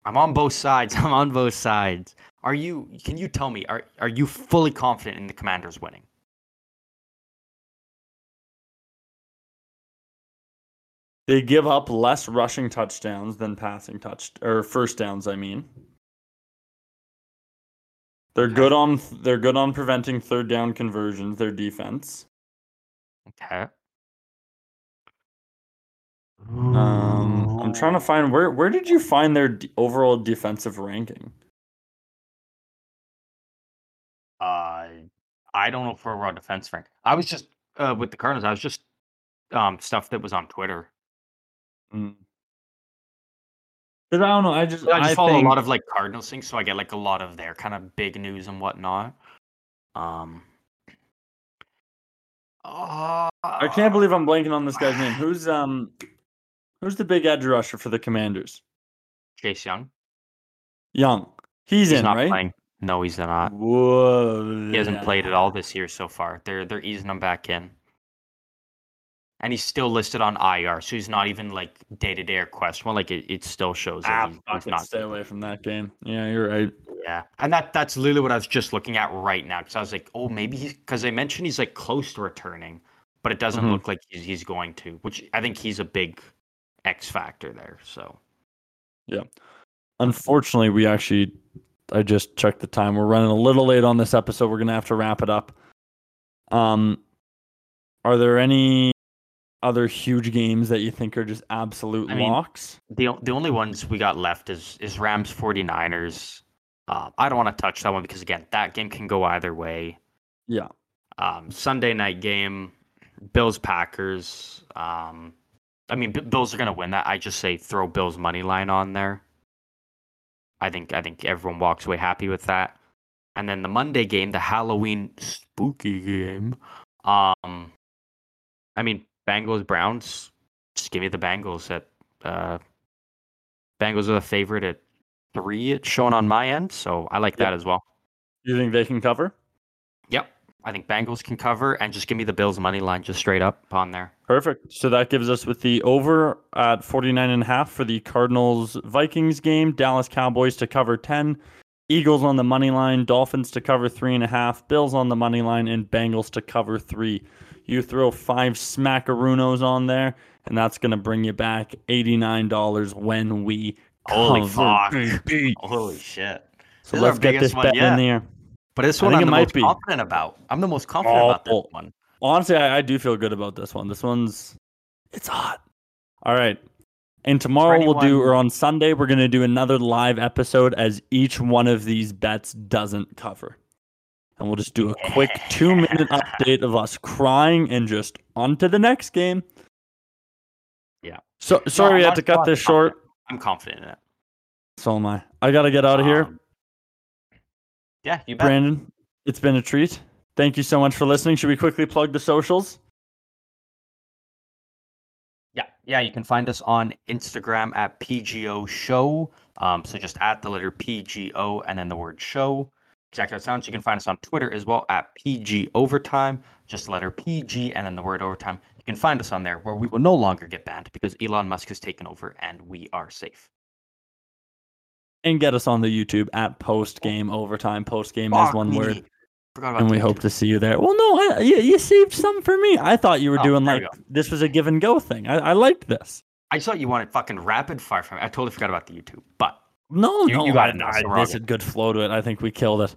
I'm on both sides. I'm on both sides. Are you? Can you tell me? Are Are you fully confident in the Commanders winning? They give up less rushing touchdowns than passing touch or first downs. I mean, they're good on they're good on preventing third down conversions. Their defense. Okay. Um, I'm trying to find where where did you find their d- overall defensive ranking? Uh, I don't know if we're on defense rank. I was just uh with the Cardinals. I was just um stuff that was on Twitter. Because I don't know. I just I just follow think, a lot of like Cardinals things, so I get like a lot of their kind of big news and whatnot. Um. Uh, I can't believe I'm blanking on this guy's name. Who's um, who's the big edge rusher for the Commanders? Chase Young. Young. He's, He's in, not right? playing. No, he's not. Whoa. He hasn't played at all this year so far. They're they're easing him back in. And he's still listed on IR, so he's not even like day to day or quest one. Like it, it still shows Ah, he's, he's not. stay away from that game. Yeah, you're right. Yeah, and that that's literally what I was just looking at right now because I was like, oh, maybe he's because they mentioned he's like close to returning, but it doesn't Mhm. look like he's, he's going to. Which I think he's a big X factor there. So yeah. Unfortunately, we actually, I just checked the time. We're running a little late on this episode. We're gonna have to wrap it up. Um, are there any other huge games that you think are just absolute I mean, locks? the the only ones we got left is is Rams 49ers. Uh, I don't want to touch that one because again, that game can go either way. Yeah. Um, Sunday night game, Bills Packers. Um, I mean, B- Bills are gonna win that. I just say throw Bills money line on there. I think I think everyone walks away happy with that. And then the Monday game, the Halloween spooky game. Um, I mean, Bengals Browns. Just give me the Bengals at. Uh, Bengals are the favorite at three. It's shown on my end, so I like Yep. that as well. You think they can cover? Yep. I think Bengals can cover and just give me the Bills money line just straight up on there. Perfect. So that gives us with the over at 49 and a half for the Cardinals Vikings game, Dallas Cowboys to cover 10, Eagles on the money line, Dolphins to cover three and a half, Bills on the money line, and Bengals to cover three. You throw five smackarunos on there, and that's going to bring you back $89 when we Holy fuck. Holy shit. So This let's get this bet in there. But this one I'm the might most be. confident about. I'm the most confident about this Oh. one. Honestly, I, I do feel good about this one. This one's it's hot. All right. And tomorrow we'll do or on Sunday we're going to do another live episode as each one of these bets doesn't cover. And we'll just do a quick 2-minute update of us crying and just on to the next game. Yeah. So sorry I'm we had to cut this short. I'm confident in it. So am I. I got to get out of here. Um, yeah, you bet. Brandon, it's been a treat. Thank you so much for listening. Should we quickly plug the socials? Yeah, yeah, you can find us on Instagram at PGO Show. Um, so just at the letter PGO and then the word show. Exactly how it sounds. You can find us on Twitter as well at PG Overtime. Just the letter PG and then the word overtime. You can find us on there where we will no longer get banned because Elon Musk has taken over and we are safe. and get us on the YouTube at post game overtime. Post game is one me. word, Forgot about and we the hope to see you there. Well, no, I, you, you saved some for me. I thought you were Oh, doing like we this was a give and go thing. I, I liked this. I thought you wanted fucking rapid fire from me. I totally forgot about the YouTube. But No, You- no, you got I- it now, I- this is good flow to it. I think we killed it.